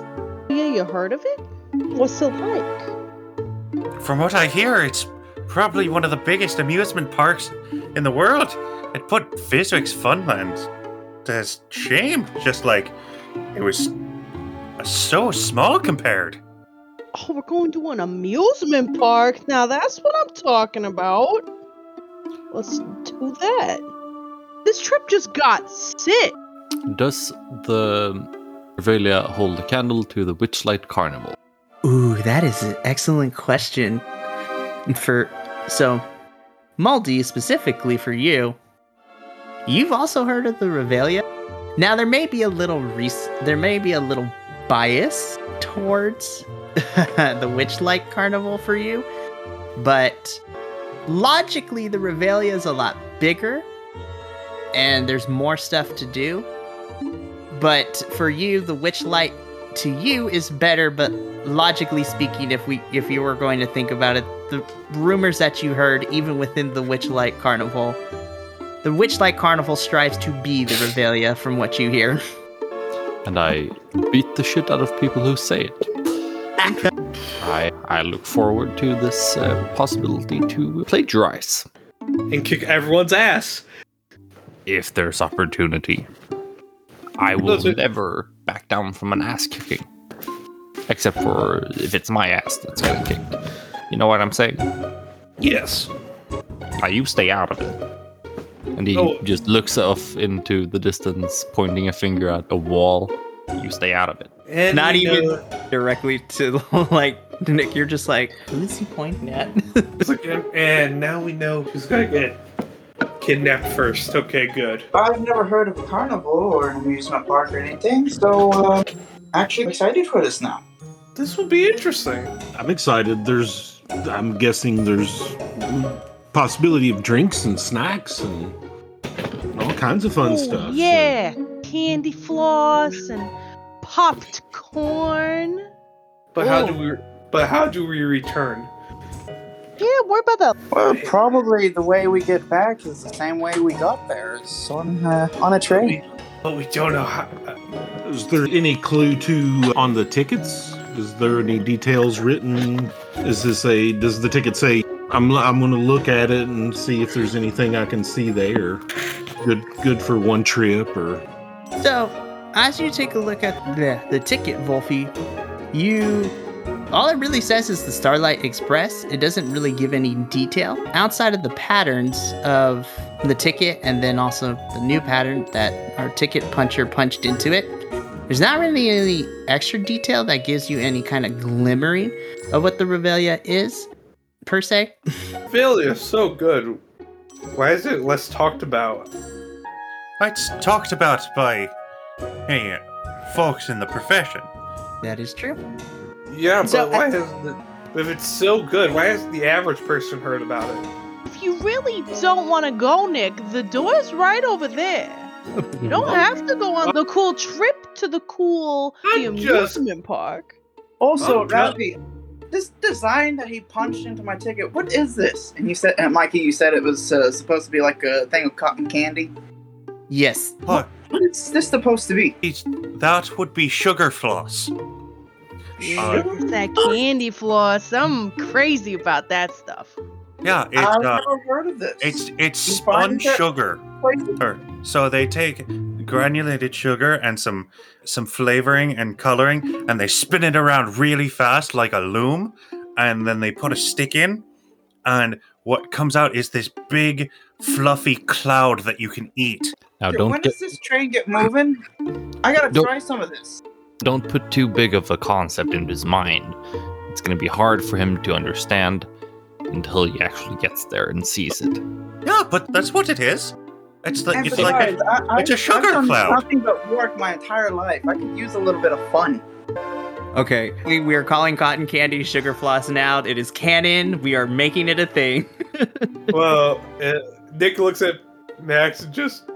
Yeah, you heard of it? What's it like? From what I hear, it's probably one of the biggest amusement parks in the world. It put Physics Funland to shame. Just like it was so small compared. Oh, we're going to an amusement park. Now that's what I'm talking about. Let's do that. This trip just got sick. Does the Revelia hold a candle to the Witchlight Carnival? ooh that is an excellent question for so Moldy specifically for you you've also heard of the revelia now there may be a little res- there may be a little bias towards the witchlight carnival for you but logically the revelia is a lot bigger and there's more stuff to do. But for you, the Witchlight to you is better, but logically speaking, if we if you were going to think about it, the rumors that you heard, even within the Witchlight Carnival, the Witchlight Carnival strives to be the Revelia, from what you hear. And I beat the shit out of people who say it. I, I look forward to this uh, possibility to plagiarize And kick everyone's ass. If there's opportunity. I will never back down from an ass kicking. Except for if it's my ass that's getting kicked. You know what I'm saying? Yes. Now you stay out of it. And he Oh. just looks off into the distance, pointing a finger at a wall. You stay out of it. And Not even know- directly to like Nick. You're just like, who is he pointing at? Like, and- and now we know who's gonna get kidnapped first. Okay, good. I've never heard of a carnival or an amusement park or anything, so uh, actually excited for this now. This will be interesting. I'm excited. There's, I'm guessing there's possibility of drinks and snacks and all kinds of fun Ooh, stuff. Yeah, candy floss and popped corn. But how do we? But how do we return? Yeah, what about that? Well, probably the way we get back is the same way we got there. It's on uh, on a train. But we don't know how. Is there any clue to on the tickets? Is there any details written? Is this a? Does the ticket say? I'm I'm going to look at it and see if there's anything I can see there. Good good for one trip or So, as you take a look at the, the ticket, Vulfie, you. All it really says is the Starlight Express. It doesn't really give any detail outside of the patterns of the ticket and then also the new pattern that our ticket puncher punched into it. There's not really any extra detail that gives you any kind of glimmering of what the Revelia is, per se. Failure is so good. Why is it less talked about? It's talked about by hey, folks in the profession. That is true. Yeah, but So, why I- has the? If it's so good, why has the average person heard about it? If you really don't want to go, Nick, the door's right over there. You don't have to go on the cool trip to the cool the I'm just- amusement park. Also, Oh, God. Ralphie, this design that he punched into my ticket, what is this? And you said, and Mikey, you said it was uh, supposed to be like a thing of cotton candy. Yes. Look, What is this supposed to be? it's, that would be sugar floss. Uh, that candy floss. I'm crazy about that stuff. yeah, it's I've uh, never heard of this. it's it's You spun sugar. Or- So they take granulated sugar and some some flavoring and coloring, and they spin it around really fast like a loom, and then they put a stick in, and what comes out is this big fluffy cloud that you can eat. Now don't when get, does this train get moving? I gotta Don't- try some of this. Don't put too big of a concept into his mind. It's going to be hard for him to understand until he actually gets there and sees it. Yeah, but that's what it is. It's like it's like a, besides, I, I, it's a sugar I've done cloud. Nothing but work my entire life. I could use a little bit of fun. Okay, we, we are calling cotton candy sugar floss now. It is canon. We are making it a thing. well, uh, Nick looks at Max and just,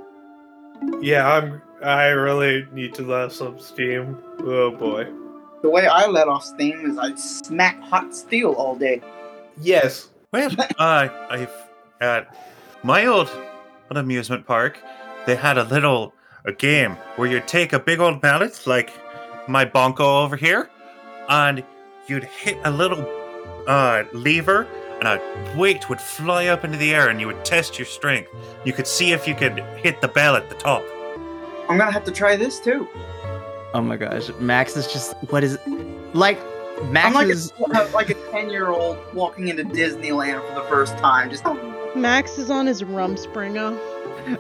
yeah, I'm. I really need to let some steam. Oh boy. The way I let off steam is I smack hot steel all day. Yes. Well, uh, I've at my old, old amusement park, they had a little a game where you'd take a big old mallet like my bonko over here, and you'd hit a little uh, lever, and a weight would fly up into the air, and you would test your strength. You could see if you could hit the bell at the top. I'm gonna have to try this too. Oh my gosh, Max is just what is like Max I'm like is a, like a ten year old walking into Disneyland for the first time. Just Max is on his Rumspringa.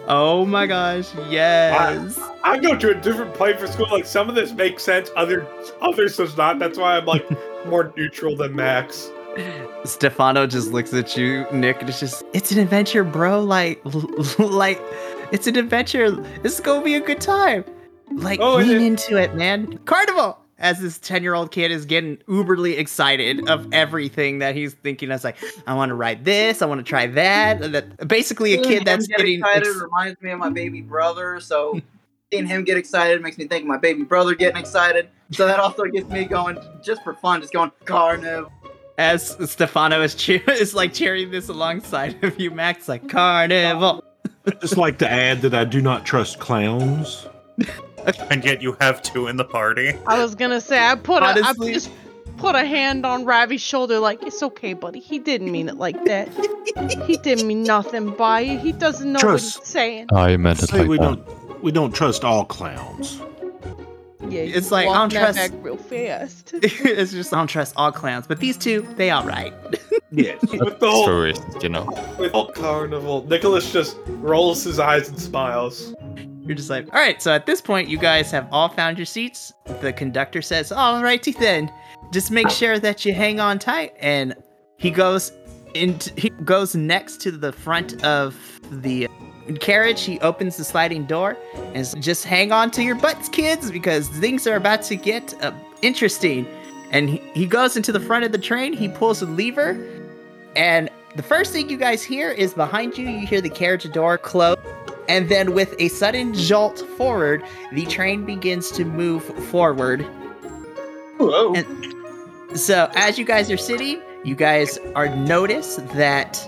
Oh my gosh, yes. I go to a different plane for school. Like some of this makes sense, other others does not. That's why I'm like more neutral than Max. Stefano just looks at you, Nick, and it's just it's an adventure, bro. Like like it's an adventure. This is gonna be a good time. Like Oh, lean it- into it, man. Carnival. as this 10 year old kid is getting uberly excited of everything that he's thinking. I was like, I want to ride this, I want to try that. That basically, a kid that's him get getting excited ex- reminds me of my baby brother. So seeing him get excited makes me think of my baby brother getting excited. So that also gets me going just for fun, just going carnival. as Stefano is cheer- is like cheering this alongside of you, Max. Like carnival. I'd just like to add that I do not trust clowns. And yet you have two in the party. I was gonna say I put a, I just put a hand on Revvy's shoulder like it's okay, buddy. He didn't mean it like that. he didn't mean nothing by it. He doesn't know Trust. what he's saying. I meant it Say like we that. don't we don't trust all clowns. Yeah, It's like, I don't that trust- back real fast. it's just I don't trust all clowns, but these two, they all right. Yes. With the whole, Tourist, you know. with the whole carnival, Nicholas just rolls his eyes and smiles. You're just like, all right. So at this point, you guys have all found your seats. The conductor says, "All righty then, just make sure that you hang on tight." And he goes into he goes next to the front of the carriage. He opens the sliding door and just hang on to your butts, kids, because things are about to get uh, interesting. And he, he goes into the front of the train. He pulls a lever, and the first thing you guys hear is behind you. You hear the carriage door close. And then, with a sudden jolt forward, the train begins to move forward. Whoa. And- So, as you guys are sitting, you guys are notice that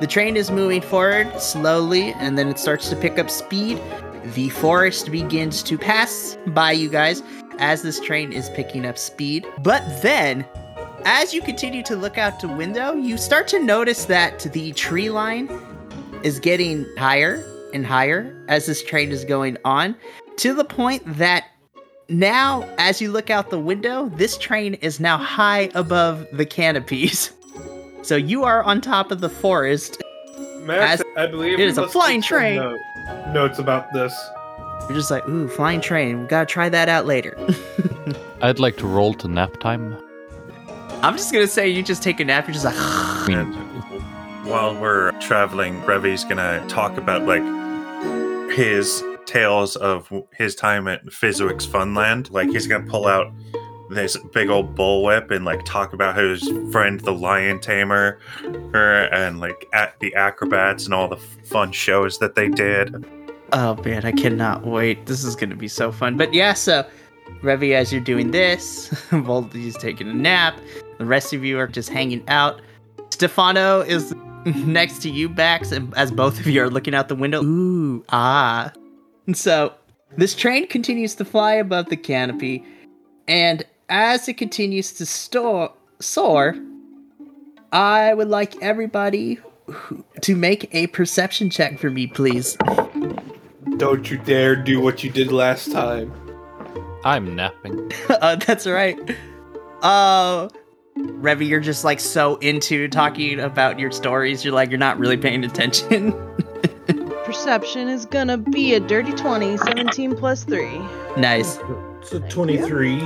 the train is moving forward slowly, and then it starts to pick up speed. The forest begins to pass by you guys as this train is picking up speed. But then, as you continue to look out the window, you start to notice that the tree line is getting higher and higher as this train is going on to the point that now, as you look out the window, this train is now high above the canopies. So you are on top of the forest. Max, As- I believe it we is a flying train. note- notes about this. You're just like, ooh, flying train. We gotta try that out later. I'd like to roll to nap time. I'm just gonna say you just take a nap. You're just like, And while we're traveling, Revvy's gonna talk about like his tales of his time at Physics Funland. Like he's gonna pull out this big old bullwhip and like talk about his friend the lion tamer er, and like at the acrobats and all the fun shows that they did. oh man, I cannot wait. This is gonna be so fun. But yeah, so Revvy, as you're doing this, Moldy's taking a nap. The rest of you are just hanging out. Stefano is next to you, Max, and as both of you are looking out the window. Ooh, ah. And so this train continues to fly above the canopy, and as it continues to store, soar, I would like everybody to make a perception check for me, please. Don't you dare do what you did last time. I'm napping. uh, that's right. Uh, Revvy, you're just like so into talking about your stories. You're like, you're not really paying attention. Perception is gonna be a dirty 20, 17 plus 3. nice. It's a 23.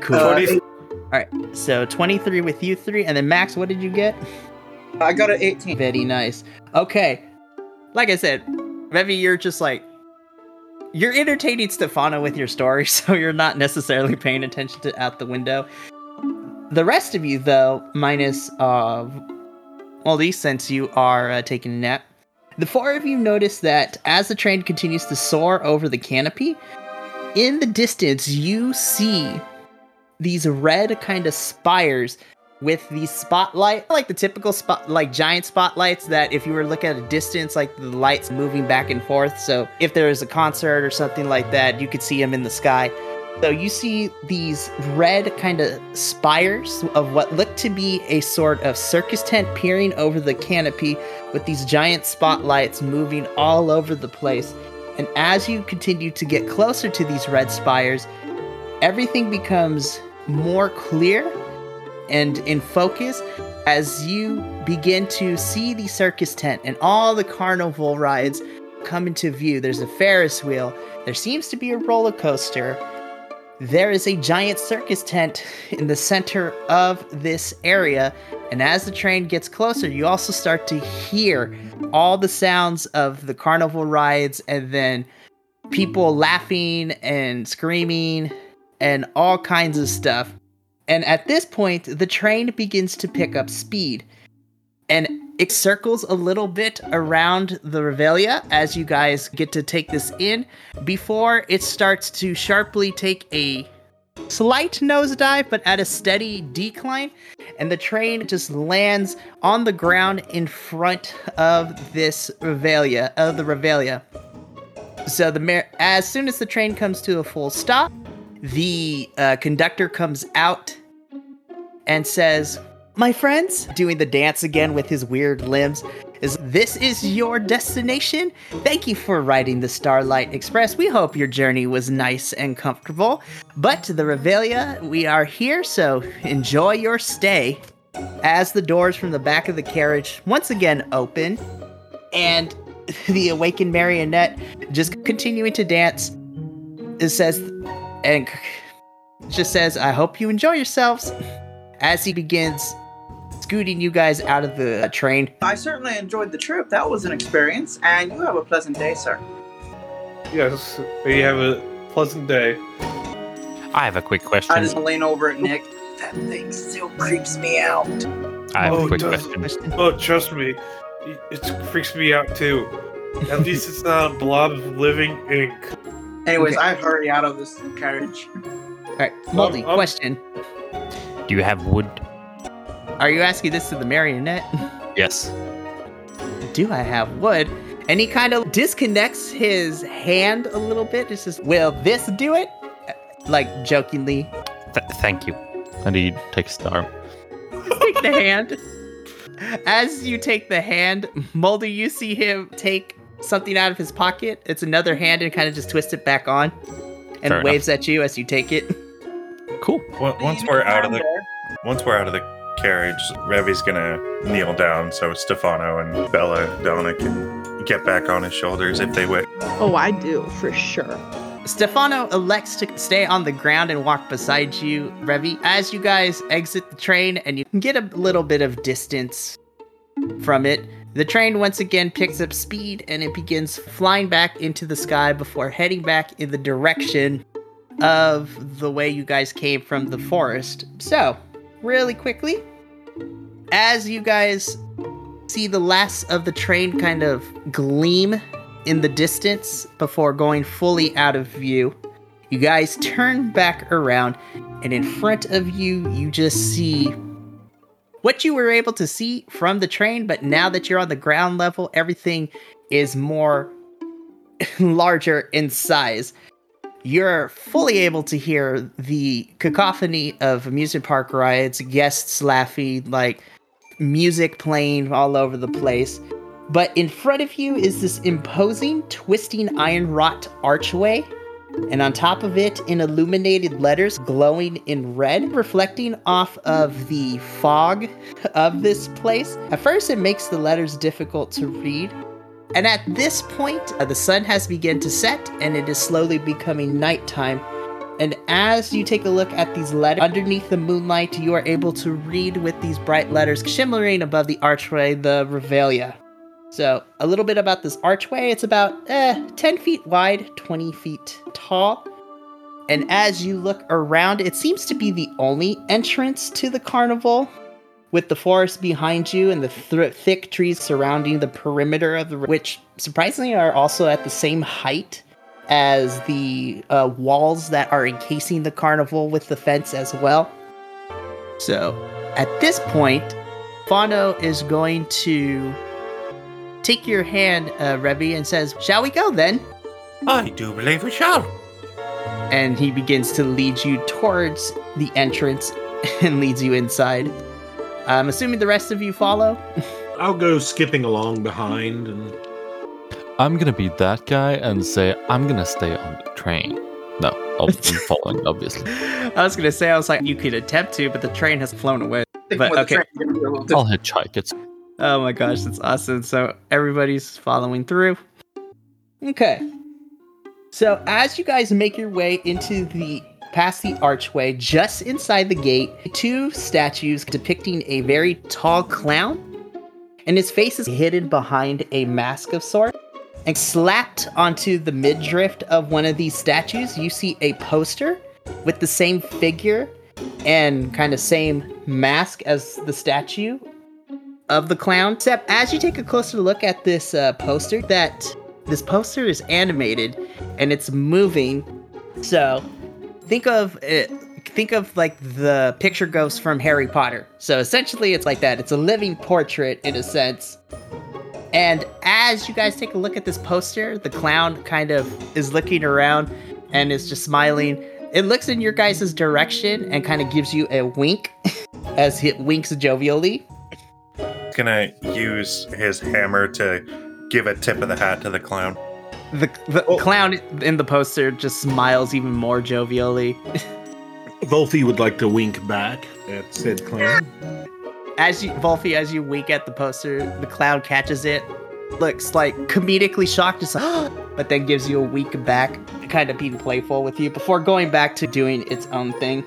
Cool. Uh, Twenty- All right. So 23 with you three. And then Max, what did you get? I got an 18. Very nice. Okay. Like I said, Revvy, you're just like, you're entertaining Stefano with your story, so you're not necessarily paying attention to out the window. The rest of you, though, minus uh, these since you are uh, taking a nap, the four of you notice that as the train continues to soar over the canopy, in the distance you see these red kind of spires with these spotlight, like the typical spot, like giant spotlights that if you were looking at a distance, like the lights moving back and forth. So if there is a concert or something like that, you could see them in the sky. So you see these red kind of spires of what look to be a sort of circus tent peering over the canopy with these giant spotlights moving all over the place. And as you continue to get closer to these red spires, everything becomes more clear and in focus as you begin to see the circus tent and all the carnival rides come into view. There's a Ferris wheel, there seems to be a roller coaster. There is a giant circus tent in the center of this area, and as the train gets closer, you also start to hear all the sounds of the carnival rides and then people laughing and screaming and all kinds of stuff. And at this point, the train begins to pick up speed. And it circles a little bit around the Revelia as you guys get to take this in before it starts to sharply take a slight nosedive, but at a steady decline. And the train just lands on the ground in front of this Revelia, of the Revelia. So the as soon as the train comes to a full stop, the uh, conductor comes out and says, "My friends, doing the dance again with his weird limbs." Is this is your destination? Thank you for riding the Starlight Express. We hope your journey was nice and comfortable. But to the Revelia, we are here, so enjoy your stay. As the doors from the back of the carriage once again open, and the awakened marionette just continuing to dance, it says, and just says, I hope you enjoy yourselves as he begins scooting you guys out of the train. I certainly enjoyed the trip. That was an experience, and you have a pleasant day, sir. Yes, may you have a pleasant day. I have a quick question. I question. just lean over at Nick. That thing still creeps me out. I have Oh, a quick question. Oh, trust me, it, it freaks me out too. At least it's not a blob of living ink. Anyways, Okay. I hurry out of this carriage. All right, Moldy, Um, um, question. Do you have wood? Are you asking this to the marionette? Yes. Do I have wood? And he kind of disconnects his hand a little bit. It's just, will this do it? Like jokingly, Th- thank you. And he takes the arm. take the hand. As you take the hand, Moldy, you see him take something out of his pocket. It's another hand and kind of just twist it back on and Fair enough. waves at you as you take it. Cool. Once once we're out of the once we're out of the carriage, Revvy's gonna kneel down so Stefano and Bella Donna can get back on his shoulders if they wish. Oh, I do for sure. Stefano elects to stay on the ground and walk beside you, Revvy, as you guys exit the train and you can get a little bit of distance from it. The train once again picks up speed and it begins flying back into the sky before heading back in the direction of the way you guys came from the forest. So, really quickly, as you guys see the last of the train kind of gleam in the distance before going fully out of view. You guys turn back around, and in front of you, you just see what you were able to see from the train, but now that you're on the ground level, everything is more larger in size. You're fully able to hear the cacophony of amusement park riots, guests laughing, like music playing all over the place. But in front of you is this imposing, twisting iron wrought archway. And on top of it, in illuminated letters glowing in red, reflecting off of the fog of this place. At first, it makes the letters difficult to read. And at this point, uh, the sun has begun to set and it is slowly becoming nighttime. And as you take a look at these letters underneath the moonlight, you are able to read with these bright letters shimmering above the archway the Revelia. So, a little bit about this archway. It's about eh, 10 feet wide, 20 feet tall. And as you look around, it seems to be the only entrance to the carnival, with the forest behind you and the th- thick trees surrounding the perimeter of the, which surprisingly are also at the same height as the uh, walls that are encasing the carnival with the fence as well. So, at this point, Fano is going to take your hand, uh, Revvy, and says, Shall we go then? I do believe we shall. And he begins to lead you towards the entrance and leads you inside. I'm assuming the rest of you follow. I'll go skipping along behind and I'm gonna be that guy and say I'm gonna stay on the train. No, I'll be following, obviously. I was gonna say, I was like, you could attempt to, but the train has flown away. But, okay. train, gonna be a little I'll hitchhike. It's Oh my gosh, that's awesome. So everybody's following through. Okay. So as you guys make your way into the past the archway, just inside the gate, two statues depicting a very tall clown, and his face is hidden behind a mask of sorts. And slapped onto the midriff of one of these statues, you see a poster with the same figure and kind of same mask as the statue of the clown. Except as you take a closer look at this uh, poster, that this poster is animated and it's moving. So think of it. Think of like the picture ghost from Harry Potter. So essentially, it's like that. It's a living portrait in a sense. And as you guys take a look at this poster, the clown kind of is looking around and is just smiling. It looks in your guys' direction and kind of gives you a wink as it winks jovially. Gonna use his hammer to give a tip of the hat to the clown. The, the Oh. clown in the poster just smiles even more jovially. Vulfie would like to wink back at said clown. As you, Vulfie, as you wink at the poster, the clown catches it, looks like comedically shocked, just like, but then gives you a wink back, kind of being playful with you before going back to doing its own thing.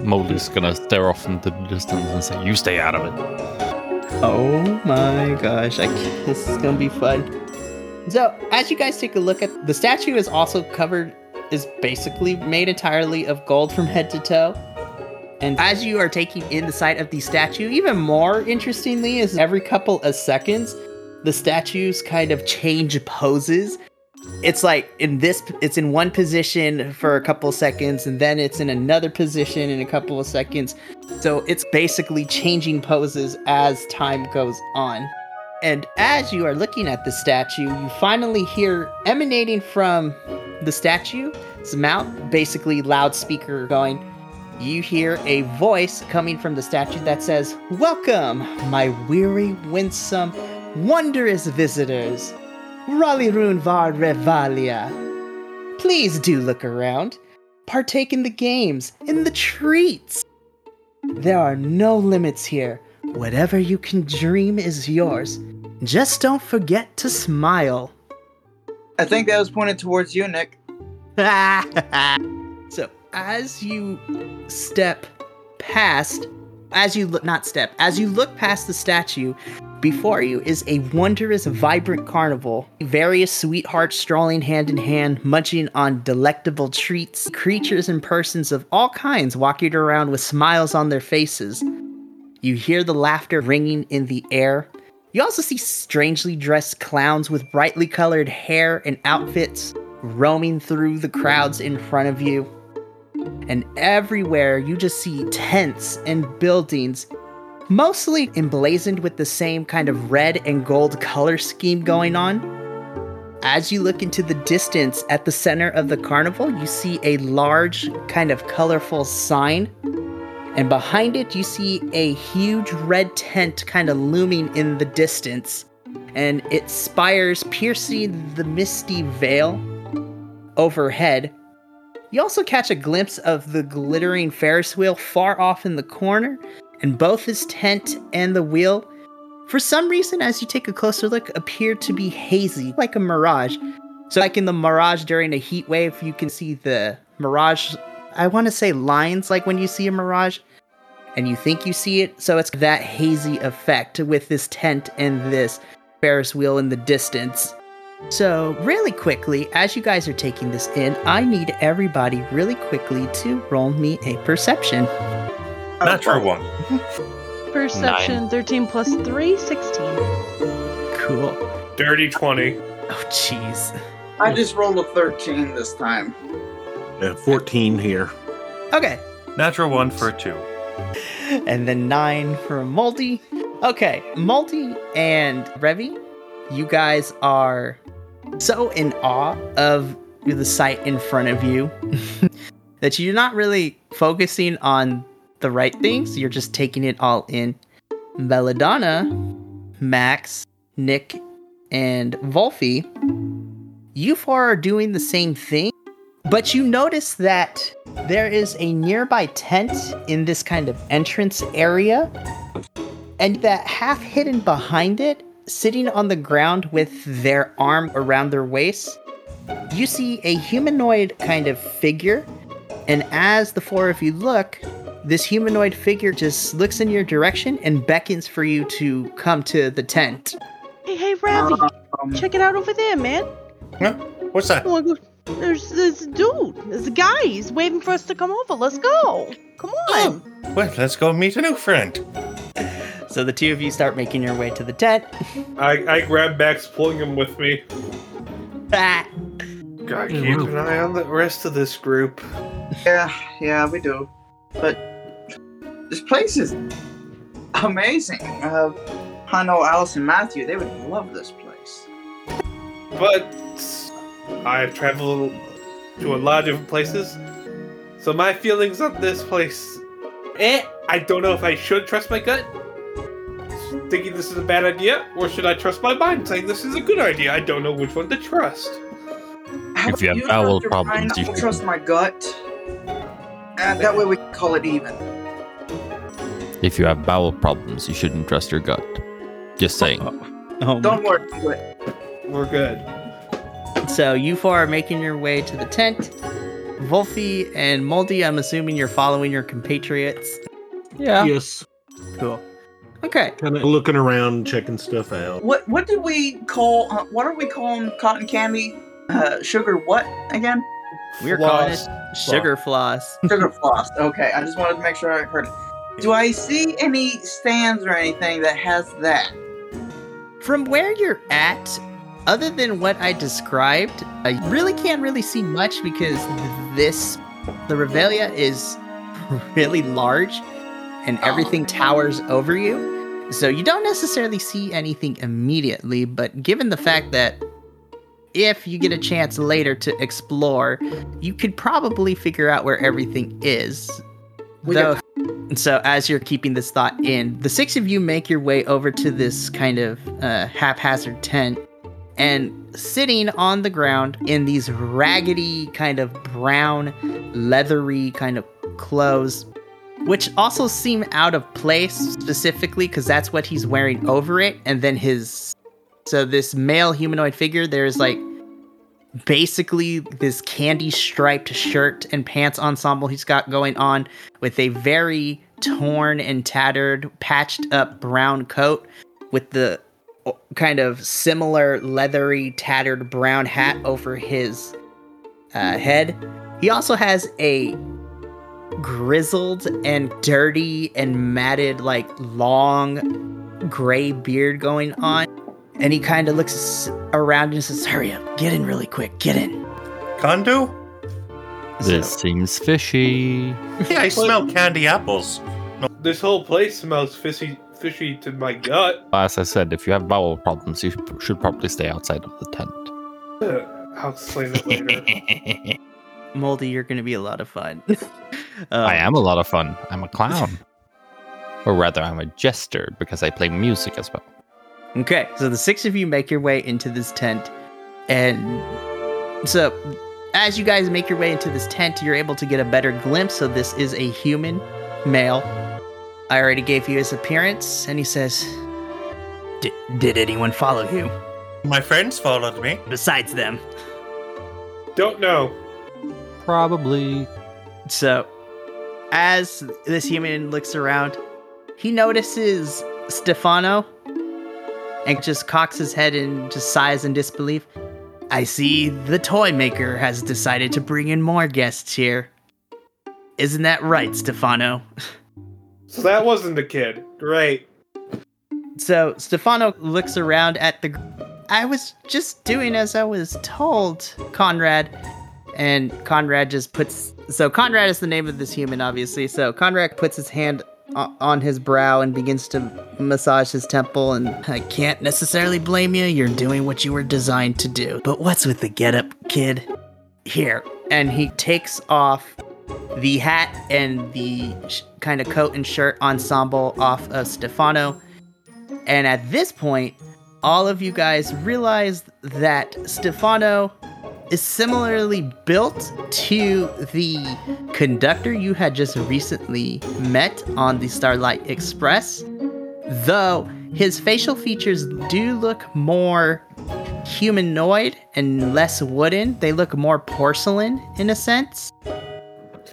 Moldy's gonna stare off into the distance and say, You stay out of it. Oh my gosh, I, can't- this is gonna be fun. So, as you guys take a look at the statue, is also covered, is basically made entirely of gold from head to toe. And as you are taking in the sight of the statue, even more interestingly, is every couple of seconds, the statues kind of change poses. It's like in this, it's in one position for a couple of seconds, and then it's in another position in a couple of seconds. So it's basically changing poses as time goes on. And as you are looking at the statue, you finally hear emanating from the statue, statue's mouth, basically loudspeaker going, you hear a voice coming from the statue that says, Welcome, my weary, winsome, wondrous visitors. Rallyroon Var Revelia. Please do look around. Partake in the games, in the treats. There are no limits here. Whatever you can dream is yours. Just don't forget to smile. I think that was pointed towards you, Nick. so, as you step past, as you look, not step, as you look past the statue, before you is a wondrous, vibrant carnival. Various sweethearts strolling hand in hand, munching on delectable treats. Creatures and persons of all kinds walking around with smiles on their faces. You hear the laughter ringing in the air. You also see strangely dressed clowns with brightly colored hair and outfits roaming through the crowds in front of you. And everywhere you just see tents and buildings, mostly emblazoned with the same kind of red and gold color scheme going on. As you look into the distance at the center of the carnival, you see a large, kind of colorful sign. And behind it, you see a huge red tent kind of looming in the distance. And its spires piercing the misty veil overhead. You also catch a glimpse of the glittering Ferris wheel far off in the corner, and both his tent and the wheel, for some reason, as you take a closer look, appear to be hazy, like a mirage. So, like in the mirage during a heat wave, you can see the mirage, I want to say lines like when you see a mirage, and you think you see it. So, it's that hazy effect with this tent and this Ferris wheel in the distance. So, really quickly, as you guys are taking this in, I need everybody really quickly to roll me a perception. Natural one. Perception 13 plus 3, 16. Cool. Dirty 20. Oh, jeez. I just rolled a 13 this time. Uh, 14 here. Okay. Natural one for a two. And then nine for Moldy. Okay, Moldy and Revvy, you guys are so in awe of the sight in front of you that you're not really focusing on the right things. You're just taking it all in. Belladonna, Max, Nick, and Vulfie, you four are doing the same thing, but you notice that there is a nearby tent in this kind of entrance area, and that half hidden behind it, sitting on the ground with their arm around their waist, you see a humanoid kind of figure. And as the four of you look, this humanoid figure just looks in your direction and beckons for you to come to the tent. Hey, hey, Revvy, Um, check it out over there, man. Huh? What's that? You wanna go, There's this dude. There's a guy. He's waiting for us to come over. Let's go. Come on. Well, let's go meet a new friend. So the two of you start making your way to the tent. I, I grab Max, pulling him with me. Ah. Gotta keep an eye on the rest of this group. Yeah, yeah, we do. But this place is amazing. Uh, I know Alice and Matthew, they would love this place. But I've traveled to a lot of different places. So my feelings on this place, eh? I don't know if I should trust my gut, thinking this is a bad idea, or should I trust my mind, saying this is a good idea. I don't know which one to trust. How If you about have bowel problems, you I'll should- trust my gut. And that way we can call it even. If you have bowel problems, you shouldn't trust your gut. Just saying. Oh, Don't worry, Quit. We're good. So you four are making your way to the tent. Vulfie and Moldy, I'm assuming you're following your compatriots. Yeah. Yes. Cool. Okay. Kind of looking around, checking stuff out. What what did we call? Uh, what are we calling cotton candy? Uh, sugar what again? We're calling it sugar floss. Sugar floss. Okay, I just wanted to make sure I heard it. Do I see any stands or anything that has that? From where you're at, other than what I described, I really can't really see much because this, the Revelia is really large and everything towers over you. So you don't necessarily see anything immediately, but given the fact that if you get a chance later to explore, you could probably figure out where everything is. Though, so as you're keeping this thought in, the six of you make your way over to this kind of uh, haphazard tent, and sitting on the ground in these raggedy, kind of brown, leathery kind of clothes, which also seem out of place specifically because that's what he's wearing over it, and then his. So this male humanoid figure, there's like basically this candy striped shirt and pants ensemble he's got going on with a very torn and tattered, patched up brown coat with the kind of similar leathery, tattered brown hat over his uh, head. He also has a grizzled and dirty and matted, like long gray beard going on. And he kind of looks around and says, Hurry up, get in really quick, get in. Kondo? This seems fishy. Yeah, I smell candy apples. This whole place smells fishy, fishy to my gut. As I said, if you have bowel problems, you should- should probably stay outside of the tent. Uh, I'll explain it later. Moldy, you're going to be a lot of fun. I Um, am a lot of fun. I'm a clown. or rather, I'm a jester because I play music as well. Okay, so the six of you make your way into this tent, and so as you guys make your way into this tent, you're able to get a better glimpse. So this is a human male. I already gave you his appearance, and he says, "Did did anyone follow you My friends followed me. besides them?" Don't know. Probably. So, as this human looks around, he notices Stefano and just cocks his head and just sighs in disbelief. I see the toy maker has decided to bring in more guests here. Isn't that right, Stefano? So that wasn't a kid. Great. So, Stefano looks around at the. I was just doing as I was told, Conrad. And Conrad just puts. So, Conrad is the name of this human, obviously. So, Conrad puts his hand on his brow and begins to massage his temple. And I can't necessarily blame you. You're doing what you were designed to do. But what's with the getup, kid? Here. And he takes off the hat and the sh- kind of coat and shirt ensemble off of Stefano. And at this point, all of you guys realize that Stefano is similarly built to the conductor you had just recently met on the Starlight Express. Though his facial features do look more humanoid and less wooden, they look more porcelain in a sense.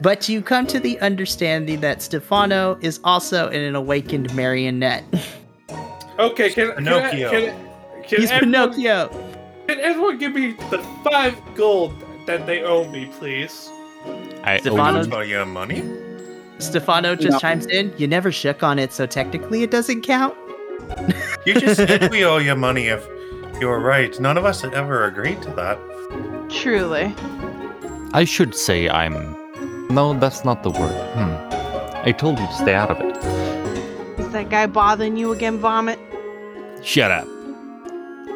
But you come to the understanding that Stefano is also an awakened marionette. Okay, can, Pinocchio. can, I- can, can He's everyone, Pinocchio. Can everyone give me the five gold that they owe me, please. I owe Stefano- you- Oh, you money? Stefano just No. chimes in. You never shook on it, so technically it doesn't count. You just said we owe you money if you were right. None of us had ever agreed to that. Truly. I should say I'm. No, that's not the word. Hmm. I told you to stay out of it. Is that guy bothering you again, Vomit? Shut up.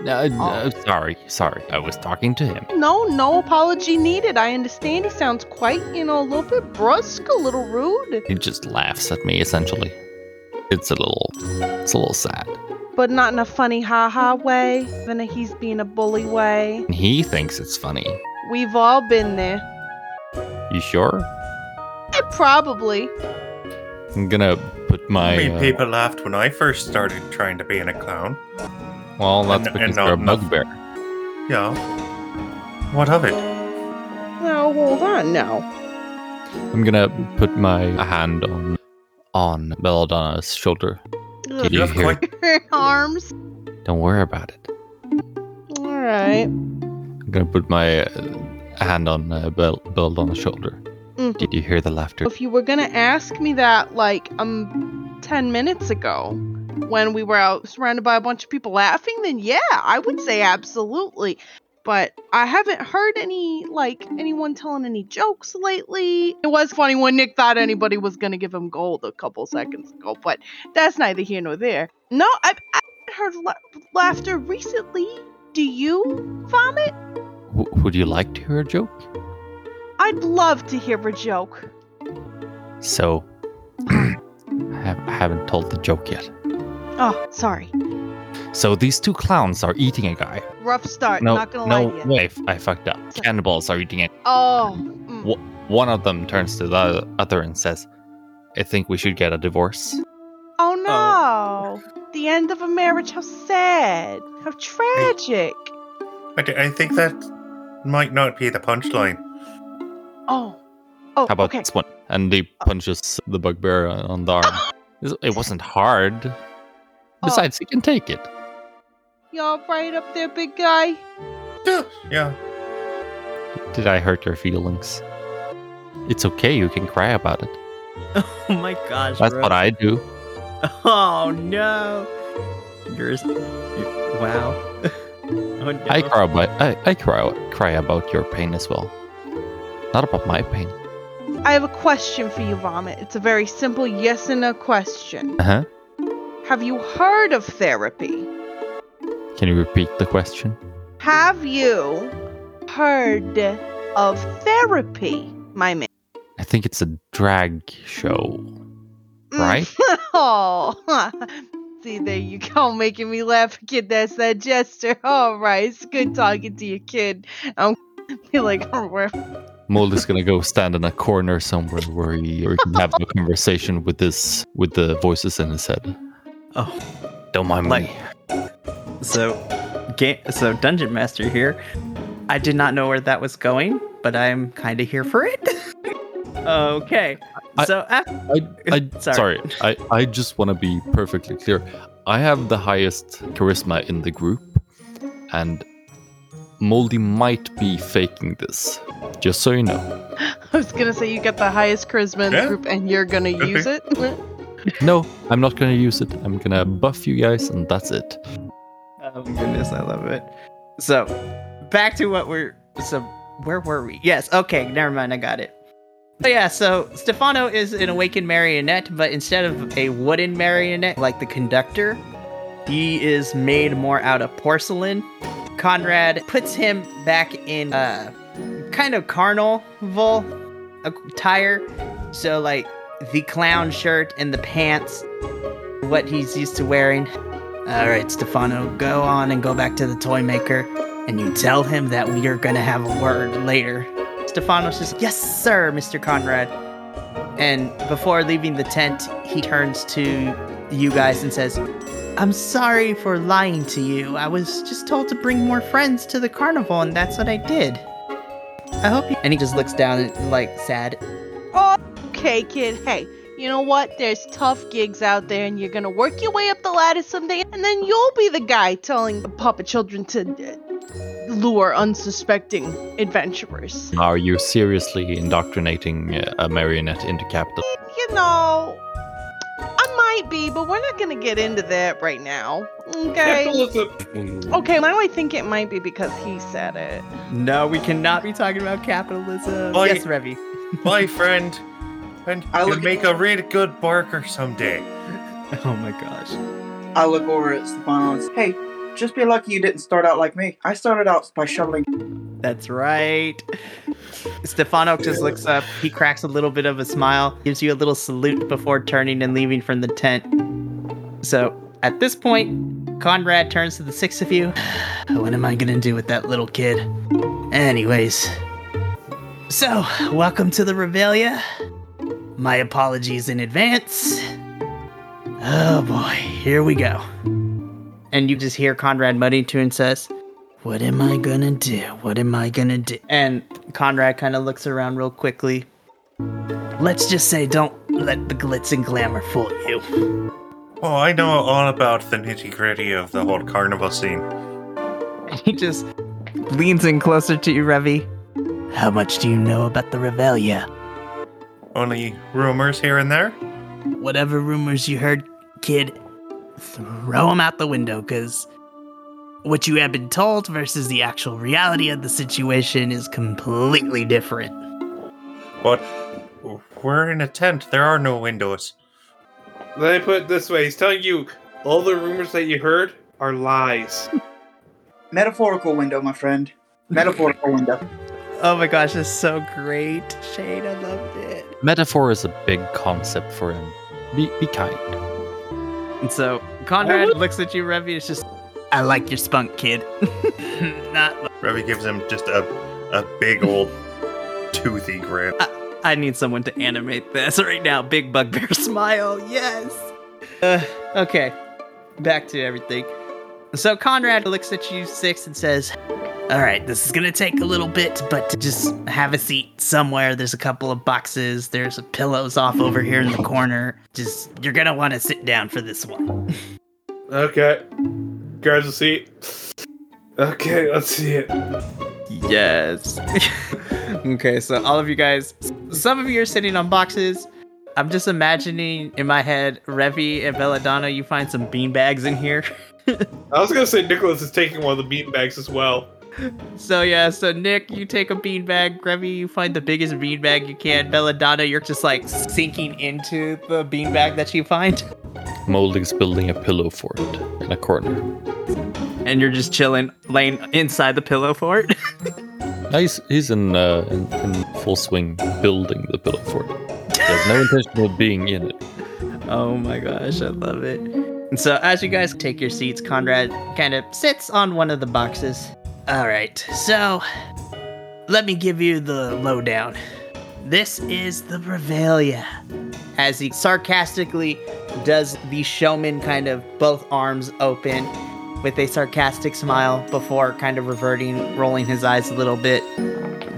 Uh, Oh. uh, sorry, sorry. I was talking to him. No, no apology needed. I understand he sounds quite, you know, a little bit brusque, a little rude, He just laughs at me. Essentially, it's a little. It's a little sad. but not in a funny ha-ha way, in a he's being a bully way. He thinks it's funny. We've all been there. You sure? Eh, Probably. I'm gonna put my. I mean, uh, people laughed when I first started trying to be in a clown. well, that's and- because and you're a not enough- bugbear. Yeah. What of it? Now, hold on now. I'm gonna put my hand on on Belladonna's shoulder. Ugh, Did You you have hear? quite arms. Don't worry about it. All right. I'm gonna put my uh, hand on uh, Bell- Belladonna's shoulder. Mhm. Did you hear the laughter? If you were gonna ask me that like um ten minutes ago when we were out surrounded by a bunch of people laughing, then yeah, I would say absolutely. But I haven't heard any like anyone telling any jokes lately. It was funny when Nick thought anybody was gonna give him gold a couple seconds ago, but that's neither here nor there. No, I've, I haven't heard la- laughter recently. Do you vomit? W- would you like to hear a joke? I'd love to hear a joke. So, I, have, I haven't told the joke yet. Oh, sorry. So these two clowns are eating a guy. Rough start. No, not gonna no lie to you. way. I fucked up. Cannibals are eating it. Oh. mm. Wh- One of them turns to the other and says, "I think we should get a divorce." Oh no! The end of a marriage. How sad. How tragic. I think that might not be the punchline. Oh. Oh. How about okay. this one? And he oh. punches the bugbear on the arm. It wasn't hard. Oh. Besides, he can take it. Y'all right up there, big guy. Yeah. Yeah. Did I hurt your feelings? It's okay. You can cry about it. Oh my gosh, That's bro. what I do. Oh no. You're, s- you wow. oh, no. I cry about I, I cry cry about your pain as well. Not about my pain. I have a question for you, Vomit. It's a very simple yes and no question. Uh huh. Have you heard of therapy? Can you repeat the question? Have you heard of therapy, my man? I think it's a drag show. Right? oh, see, there you go, making me laugh. Kid, that's that gesture. All right, it's good talking to you, kid. I'm feel like Mold is gonna go stand in a corner somewhere where he, where he can have a conversation with this with the voices in his head. Oh, Don't mind Like- me. so game so dungeon master here. I did not know where that was going, but I'm kind of here for it. okay. I- so af- I, I Sorry. sorry. I, I just want to be perfectly clear. I have the highest charisma in the group, and Moldy might be faking this. Just so you know. I was gonna say you got the highest charisma in the Yeah. group and you're gonna use it. No, I'm not gonna use it. I'm gonna buff you guys, and that's it. Oh my goodness, I love it. So, back to what we're so where were we? Yes, okay, never mind, I got it. But yeah, so Stefano is an awakened marionette, but instead of a wooden marionette like the conductor, he is made more out of porcelain. Conrad puts him back in a kind of carnival attire. So like the clown shirt and the pants, what he's used to wearing. All right, Stefano, go on and go back to the toy maker, and you tell him that we are gonna have a word later. Stefano says, "Yes, sir, Mr. Conrad." And before leaving the tent, he turns to you guys and says, "I'm sorry for lying to you. I was just told to bring more friends to the carnival, and that's what I did. I hope." You-. And he just looks down and like sad. Oh, okay, kid. Hey, you know what? There's tough gigs out there, and you're gonna work your way up the ladder someday, and then you'll be the guy telling the puppet children to uh, lure unsuspecting adventurers. Are you seriously indoctrinating uh, a marionette into capital? You know, I might be, but we're not gonna get into that right now. Okay. Capitalism. Okay, now I think it might be because he said it. No, we cannot be talking about capitalism. Oh, yes, you- Revvy. My friend, and I you'll make a really good burger someday. Oh my gosh. I look over at Stefano and say, Hey, just be lucky you didn't start out like me. I started out by shoveling. That's right. Stefano just looks up. He cracks a little bit of a smile, gives you a little salute before turning and leaving from the tent. So at this point, Conrad turns to the six of you. What am I gonna do with that little kid? Anyways. So, welcome to the Revelia. My apologies in advance. Oh boy, here we go. And you just hear Conrad muttering to himself, what am I gonna do? What am I gonna do? And Conrad kind of looks around real quickly. Let's just say don't let the glitz and glamour fool you. Oh, I know all about the nitty gritty of the whole carnival scene. He just leans in closer to you, Revvy. How much do you know about the Revelia? Only rumors here and there. Whatever rumors you heard, kid, throw them out the window, because what you have been told versus the actual reality of the situation is completely different. But we're in a tent. There are no windows. Let me put it this way: He's telling you all the rumors that you heard are lies. Metaphorical window, my friend. Metaphorical window. Oh my gosh, that's so great. Shane, I loved it. Metaphor is a big concept for him. Be, be kind. And so Conrad looks at you, Revvy, it's just, I like your spunk, kid. Not, Revvy gives him just a, a big old toothy grin. I need someone to animate this right now. Big bugbear smile, yes. Uh, okay, back to everything. So Conrad looks at you, Six, and says, All right, this is gonna take a little bit, but just have a seat somewhere. There's a couple of boxes, there's pillows off over here in the corner. Just, you're gonna wanna sit down for this one. Okay, grabs a seat. Okay, let's see it. Yes. okay, so all of you guys, some of you are sitting on boxes. I'm just imagining in my head, Revvy and Belladonna, you find some beanbags in here. I was gonna say Nicholas is taking one of the bean bags as well. So yeah, so Nick, you take a beanbag. Revvy, you find the biggest beanbag you can. Belladonna, you're just like sinking into the beanbag that you find. Moldy's building a pillow fort in a corner. And you're just chilling, laying inside the pillow fort. Now he's, he's in, uh, in, in full swing building the pillow fort. He has no intention of being in it. Oh my gosh, I love it. And so, as you guys take your seats, Conrad kind of sits on one of the boxes. All right, so let me give you the lowdown. This is the Revelia. As he sarcastically does the showman kind of both arms open with a sarcastic smile before kind of reverting, rolling his eyes a little bit.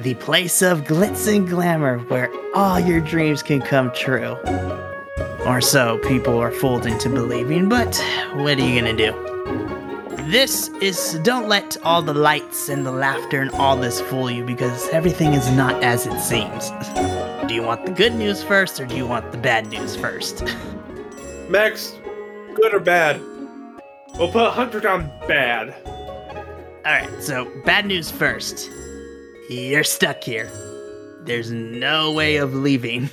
The place of glitz and glamour where all your dreams can come true. Or so people are fooled into believing, but what are you gonna do? This is don't let all the lights and the laughter and all this fool you because everything is not as it seems. Do you want the good news first or do you want the bad news first? Max, good or bad? We'll put Hunter down bad. Alright, so bad news first. You're stuck here. There's no way of leaving.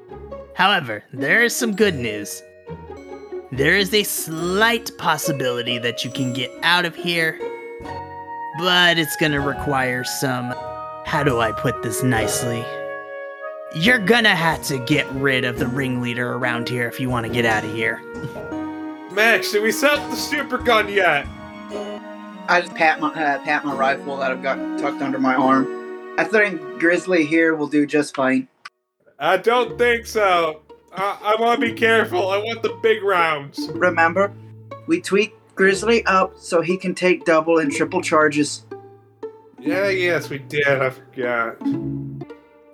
However, there is some good news. There is a slight possibility that you can get out of here, but it's gonna require some. How do I put this nicely? You're gonna have to get rid of the ringleader around here if you want to get out of here. Max, did we set the super gun yet? I just pat my uh, pat my rifle that I've got tucked under my arm. I think Grizzly here will do just fine. I don't think so. I, I want to be careful. I want the big rounds. Remember, we tweak Grizzly up so he can take double and triple charges. Yeah, yes, we did. I forgot.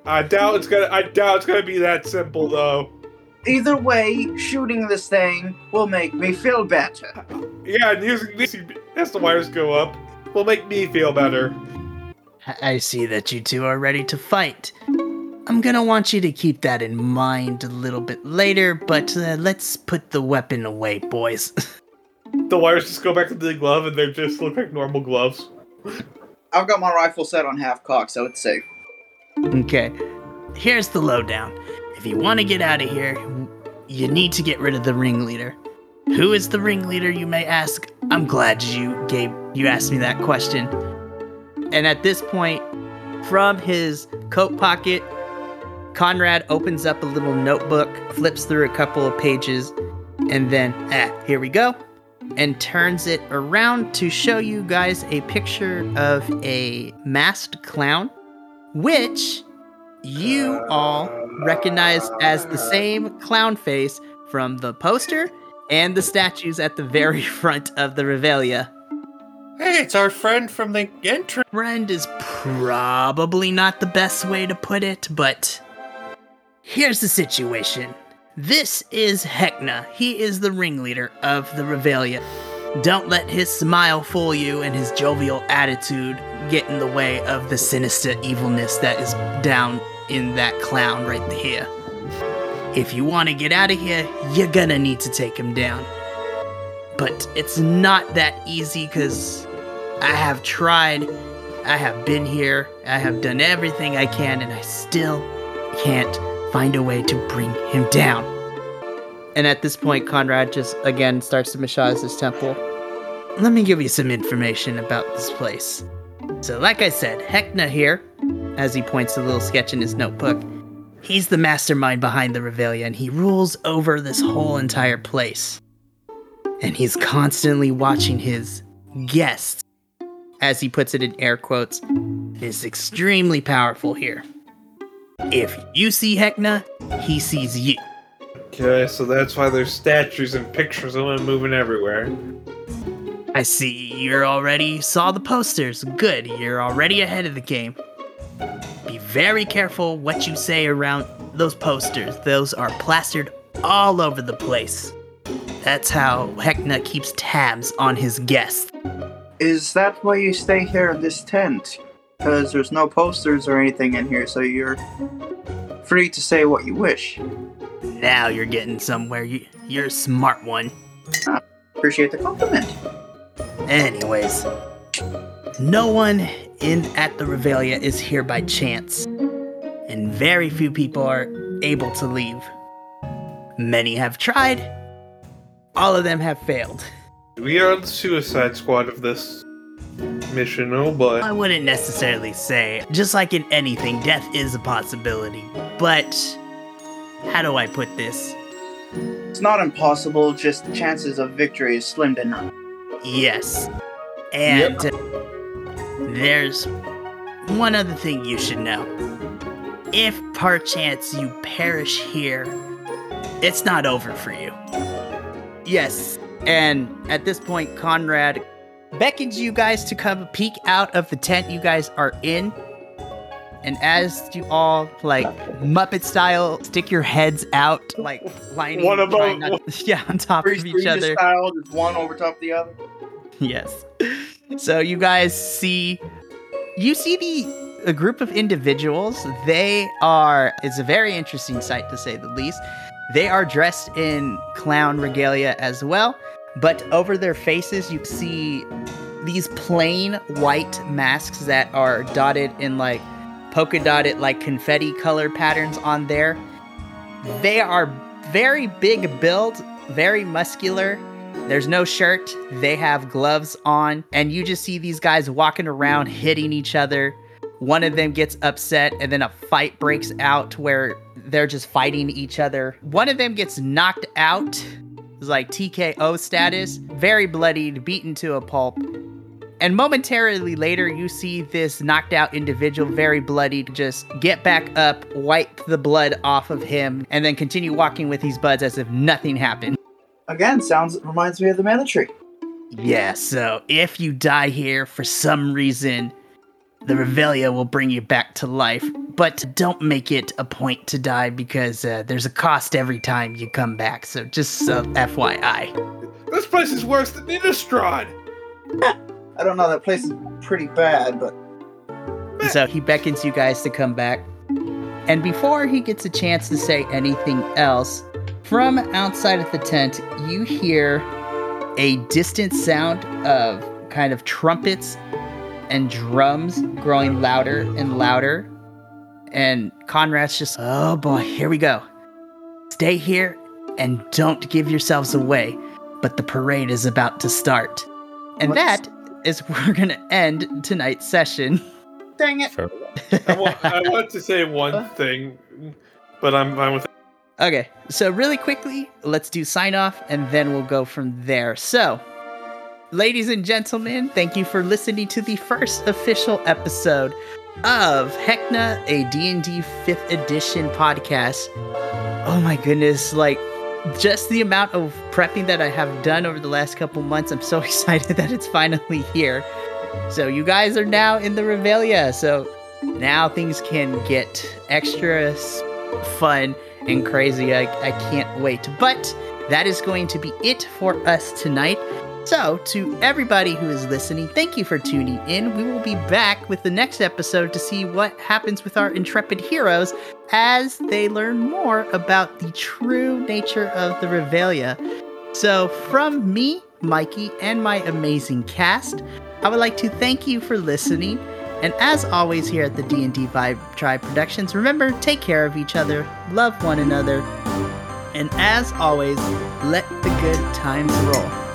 I doubt it's gonna. I doubt it's gonna be that simple, though. Either way, shooting this thing will make me feel better. Yeah, and using this as the wires go up. will make me feel better. I I see that you two are ready to fight. I'm gonna want you to keep that in mind a little bit later, but uh, let's put the weapon away, boys. The wires just go back to the glove and they just look like normal gloves. I've got my rifle set on half cock, so it's safe. okay, here's the lowdown. If you want to get out of here, you need to get rid of the ringleader. Who is the ringleader, you may ask? I'm glad you gave you asked me that question. And at this point, from his coat pocket, Conrad opens up a little notebook, flips through a couple of pages, and then, ah, here we go, and turns it around to show you guys a picture of a masked clown, which you all recognize as the same clown face from the poster and the statues at the very front of the Revelia. Hey, it's our friend from the entrance. Friend is probably not the best way to put it, but here's the situation. This is Heckna. He is the ringleader of the Revelia. Don't let his smile fool you and his jovial attitude get in the way of the sinister evilness that is down in that clown right here. If you want to get out of here, you're gonna need to take him down. But it's not that easy because I have tried, I have been here, I have done everything I can, and I still can't find a way to bring him down. And at this point, Conrad just again starts to massage his temple. Let me give you some information about this place. So, like I said, Heckna here, as he points to a little sketch in his notebook, he's the mastermind behind the Revelia and he rules over this whole entire place. And he's constantly watching his guests, as he puts it in air quotes, is extremely powerful here. If you see Heckna, he sees you. Okay, so that's why there's statues and pictures of him moving everywhere. I see you're already saw the posters. Good, you're already ahead of the game. Be very careful what you say around those posters. Those are plastered all over the place. That's how Heckna keeps tabs on his guests. Is that why you stay here in this tent? Because there's no posters or anything in here, so you're free to say what you wish. Now you're getting somewhere. You, you're a smart one. Appreciate the compliment. Anyways, no one in at the Revelia is here by chance, and very few people are able to leave. Many have tried, all of them have failed. We are the suicide squad of this mission, oh boy. I wouldn't necessarily say, just like in anything, death is a possibility. But how do I put this? It's not impossible, just the chances of victory is slim to none. Yes. And there's one other thing you should know. If perchance you perish here, it's not over for you. Yes. And at this point, Conrad beckons you guys to come peek out of the tent you guys are in. And as you all, like, Muppet style, stick your heads out, like, lining, One above- not- yeah, on top Freeze of each other. style, just one over top of the other. Yes. So you guys see you see the a group of individuals. They are it's a very interesting sight to say the least. They are dressed in clown regalia as well, but over their faces you see these plain white masks that are dotted in like polka dotted like confetti color patterns on there. They are very big build, very muscular, there's no shirt. They have gloves on. And you just see these guys walking around hitting each other. One of them gets upset, and then a fight breaks out where they're just fighting each other. One of them gets knocked out, it's like TKO status, very bloodied, beaten to a pulp. And momentarily later, you see this knocked out individual, very bloodied, just get back up, wipe the blood off of him, and then continue walking with these buds as if nothing happened. Again, sounds reminds me of the mana tree. Yeah, so if you die here for some reason, the Revelia will bring you back to life. But don't make it a point to die because uh, there's a cost every time you come back. So just uh, FYI. This place is worse than Innistrad! I don't know. That place is pretty bad, but So he beckons you guys to come back. And before he gets a chance to say anything else, from outside of the tent, you hear a distant sound of kind of trumpets and drums growing louder and louder. And Conrad's just, oh boy, here we go. Stay here and don't give yourselves away, but the parade is about to start. And What's- that is where we're going to end tonight's session. dang it. Fair. I wa- I want to say one thing, but I'm fine with it. Okay, so really quickly, let's do sign off and then we'll go from there. So, ladies and gentlemen, thank you for listening to the first official episode of Heckna, a D&D 5th edition podcast. Oh my goodness, like just the amount of prepping that I have done over the last couple months, I'm so excited that it's finally here. So, you guys are now in the Revelia, so now things can get extra fun and crazy. I, I can't wait. But that is going to be it for us tonight. So, to everybody who is listening, thank you for tuning in. We will be back with the next episode to see what happens with our intrepid heroes as they learn more about the true nature of the Revelia. So, from me, Mikey, and my amazing cast, I would like to thank you for listening. And as always here at the D&D Vibe Tribe Productions, remember, take care of each other, love one another, and as always, let the good times roll.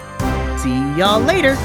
See y'all later!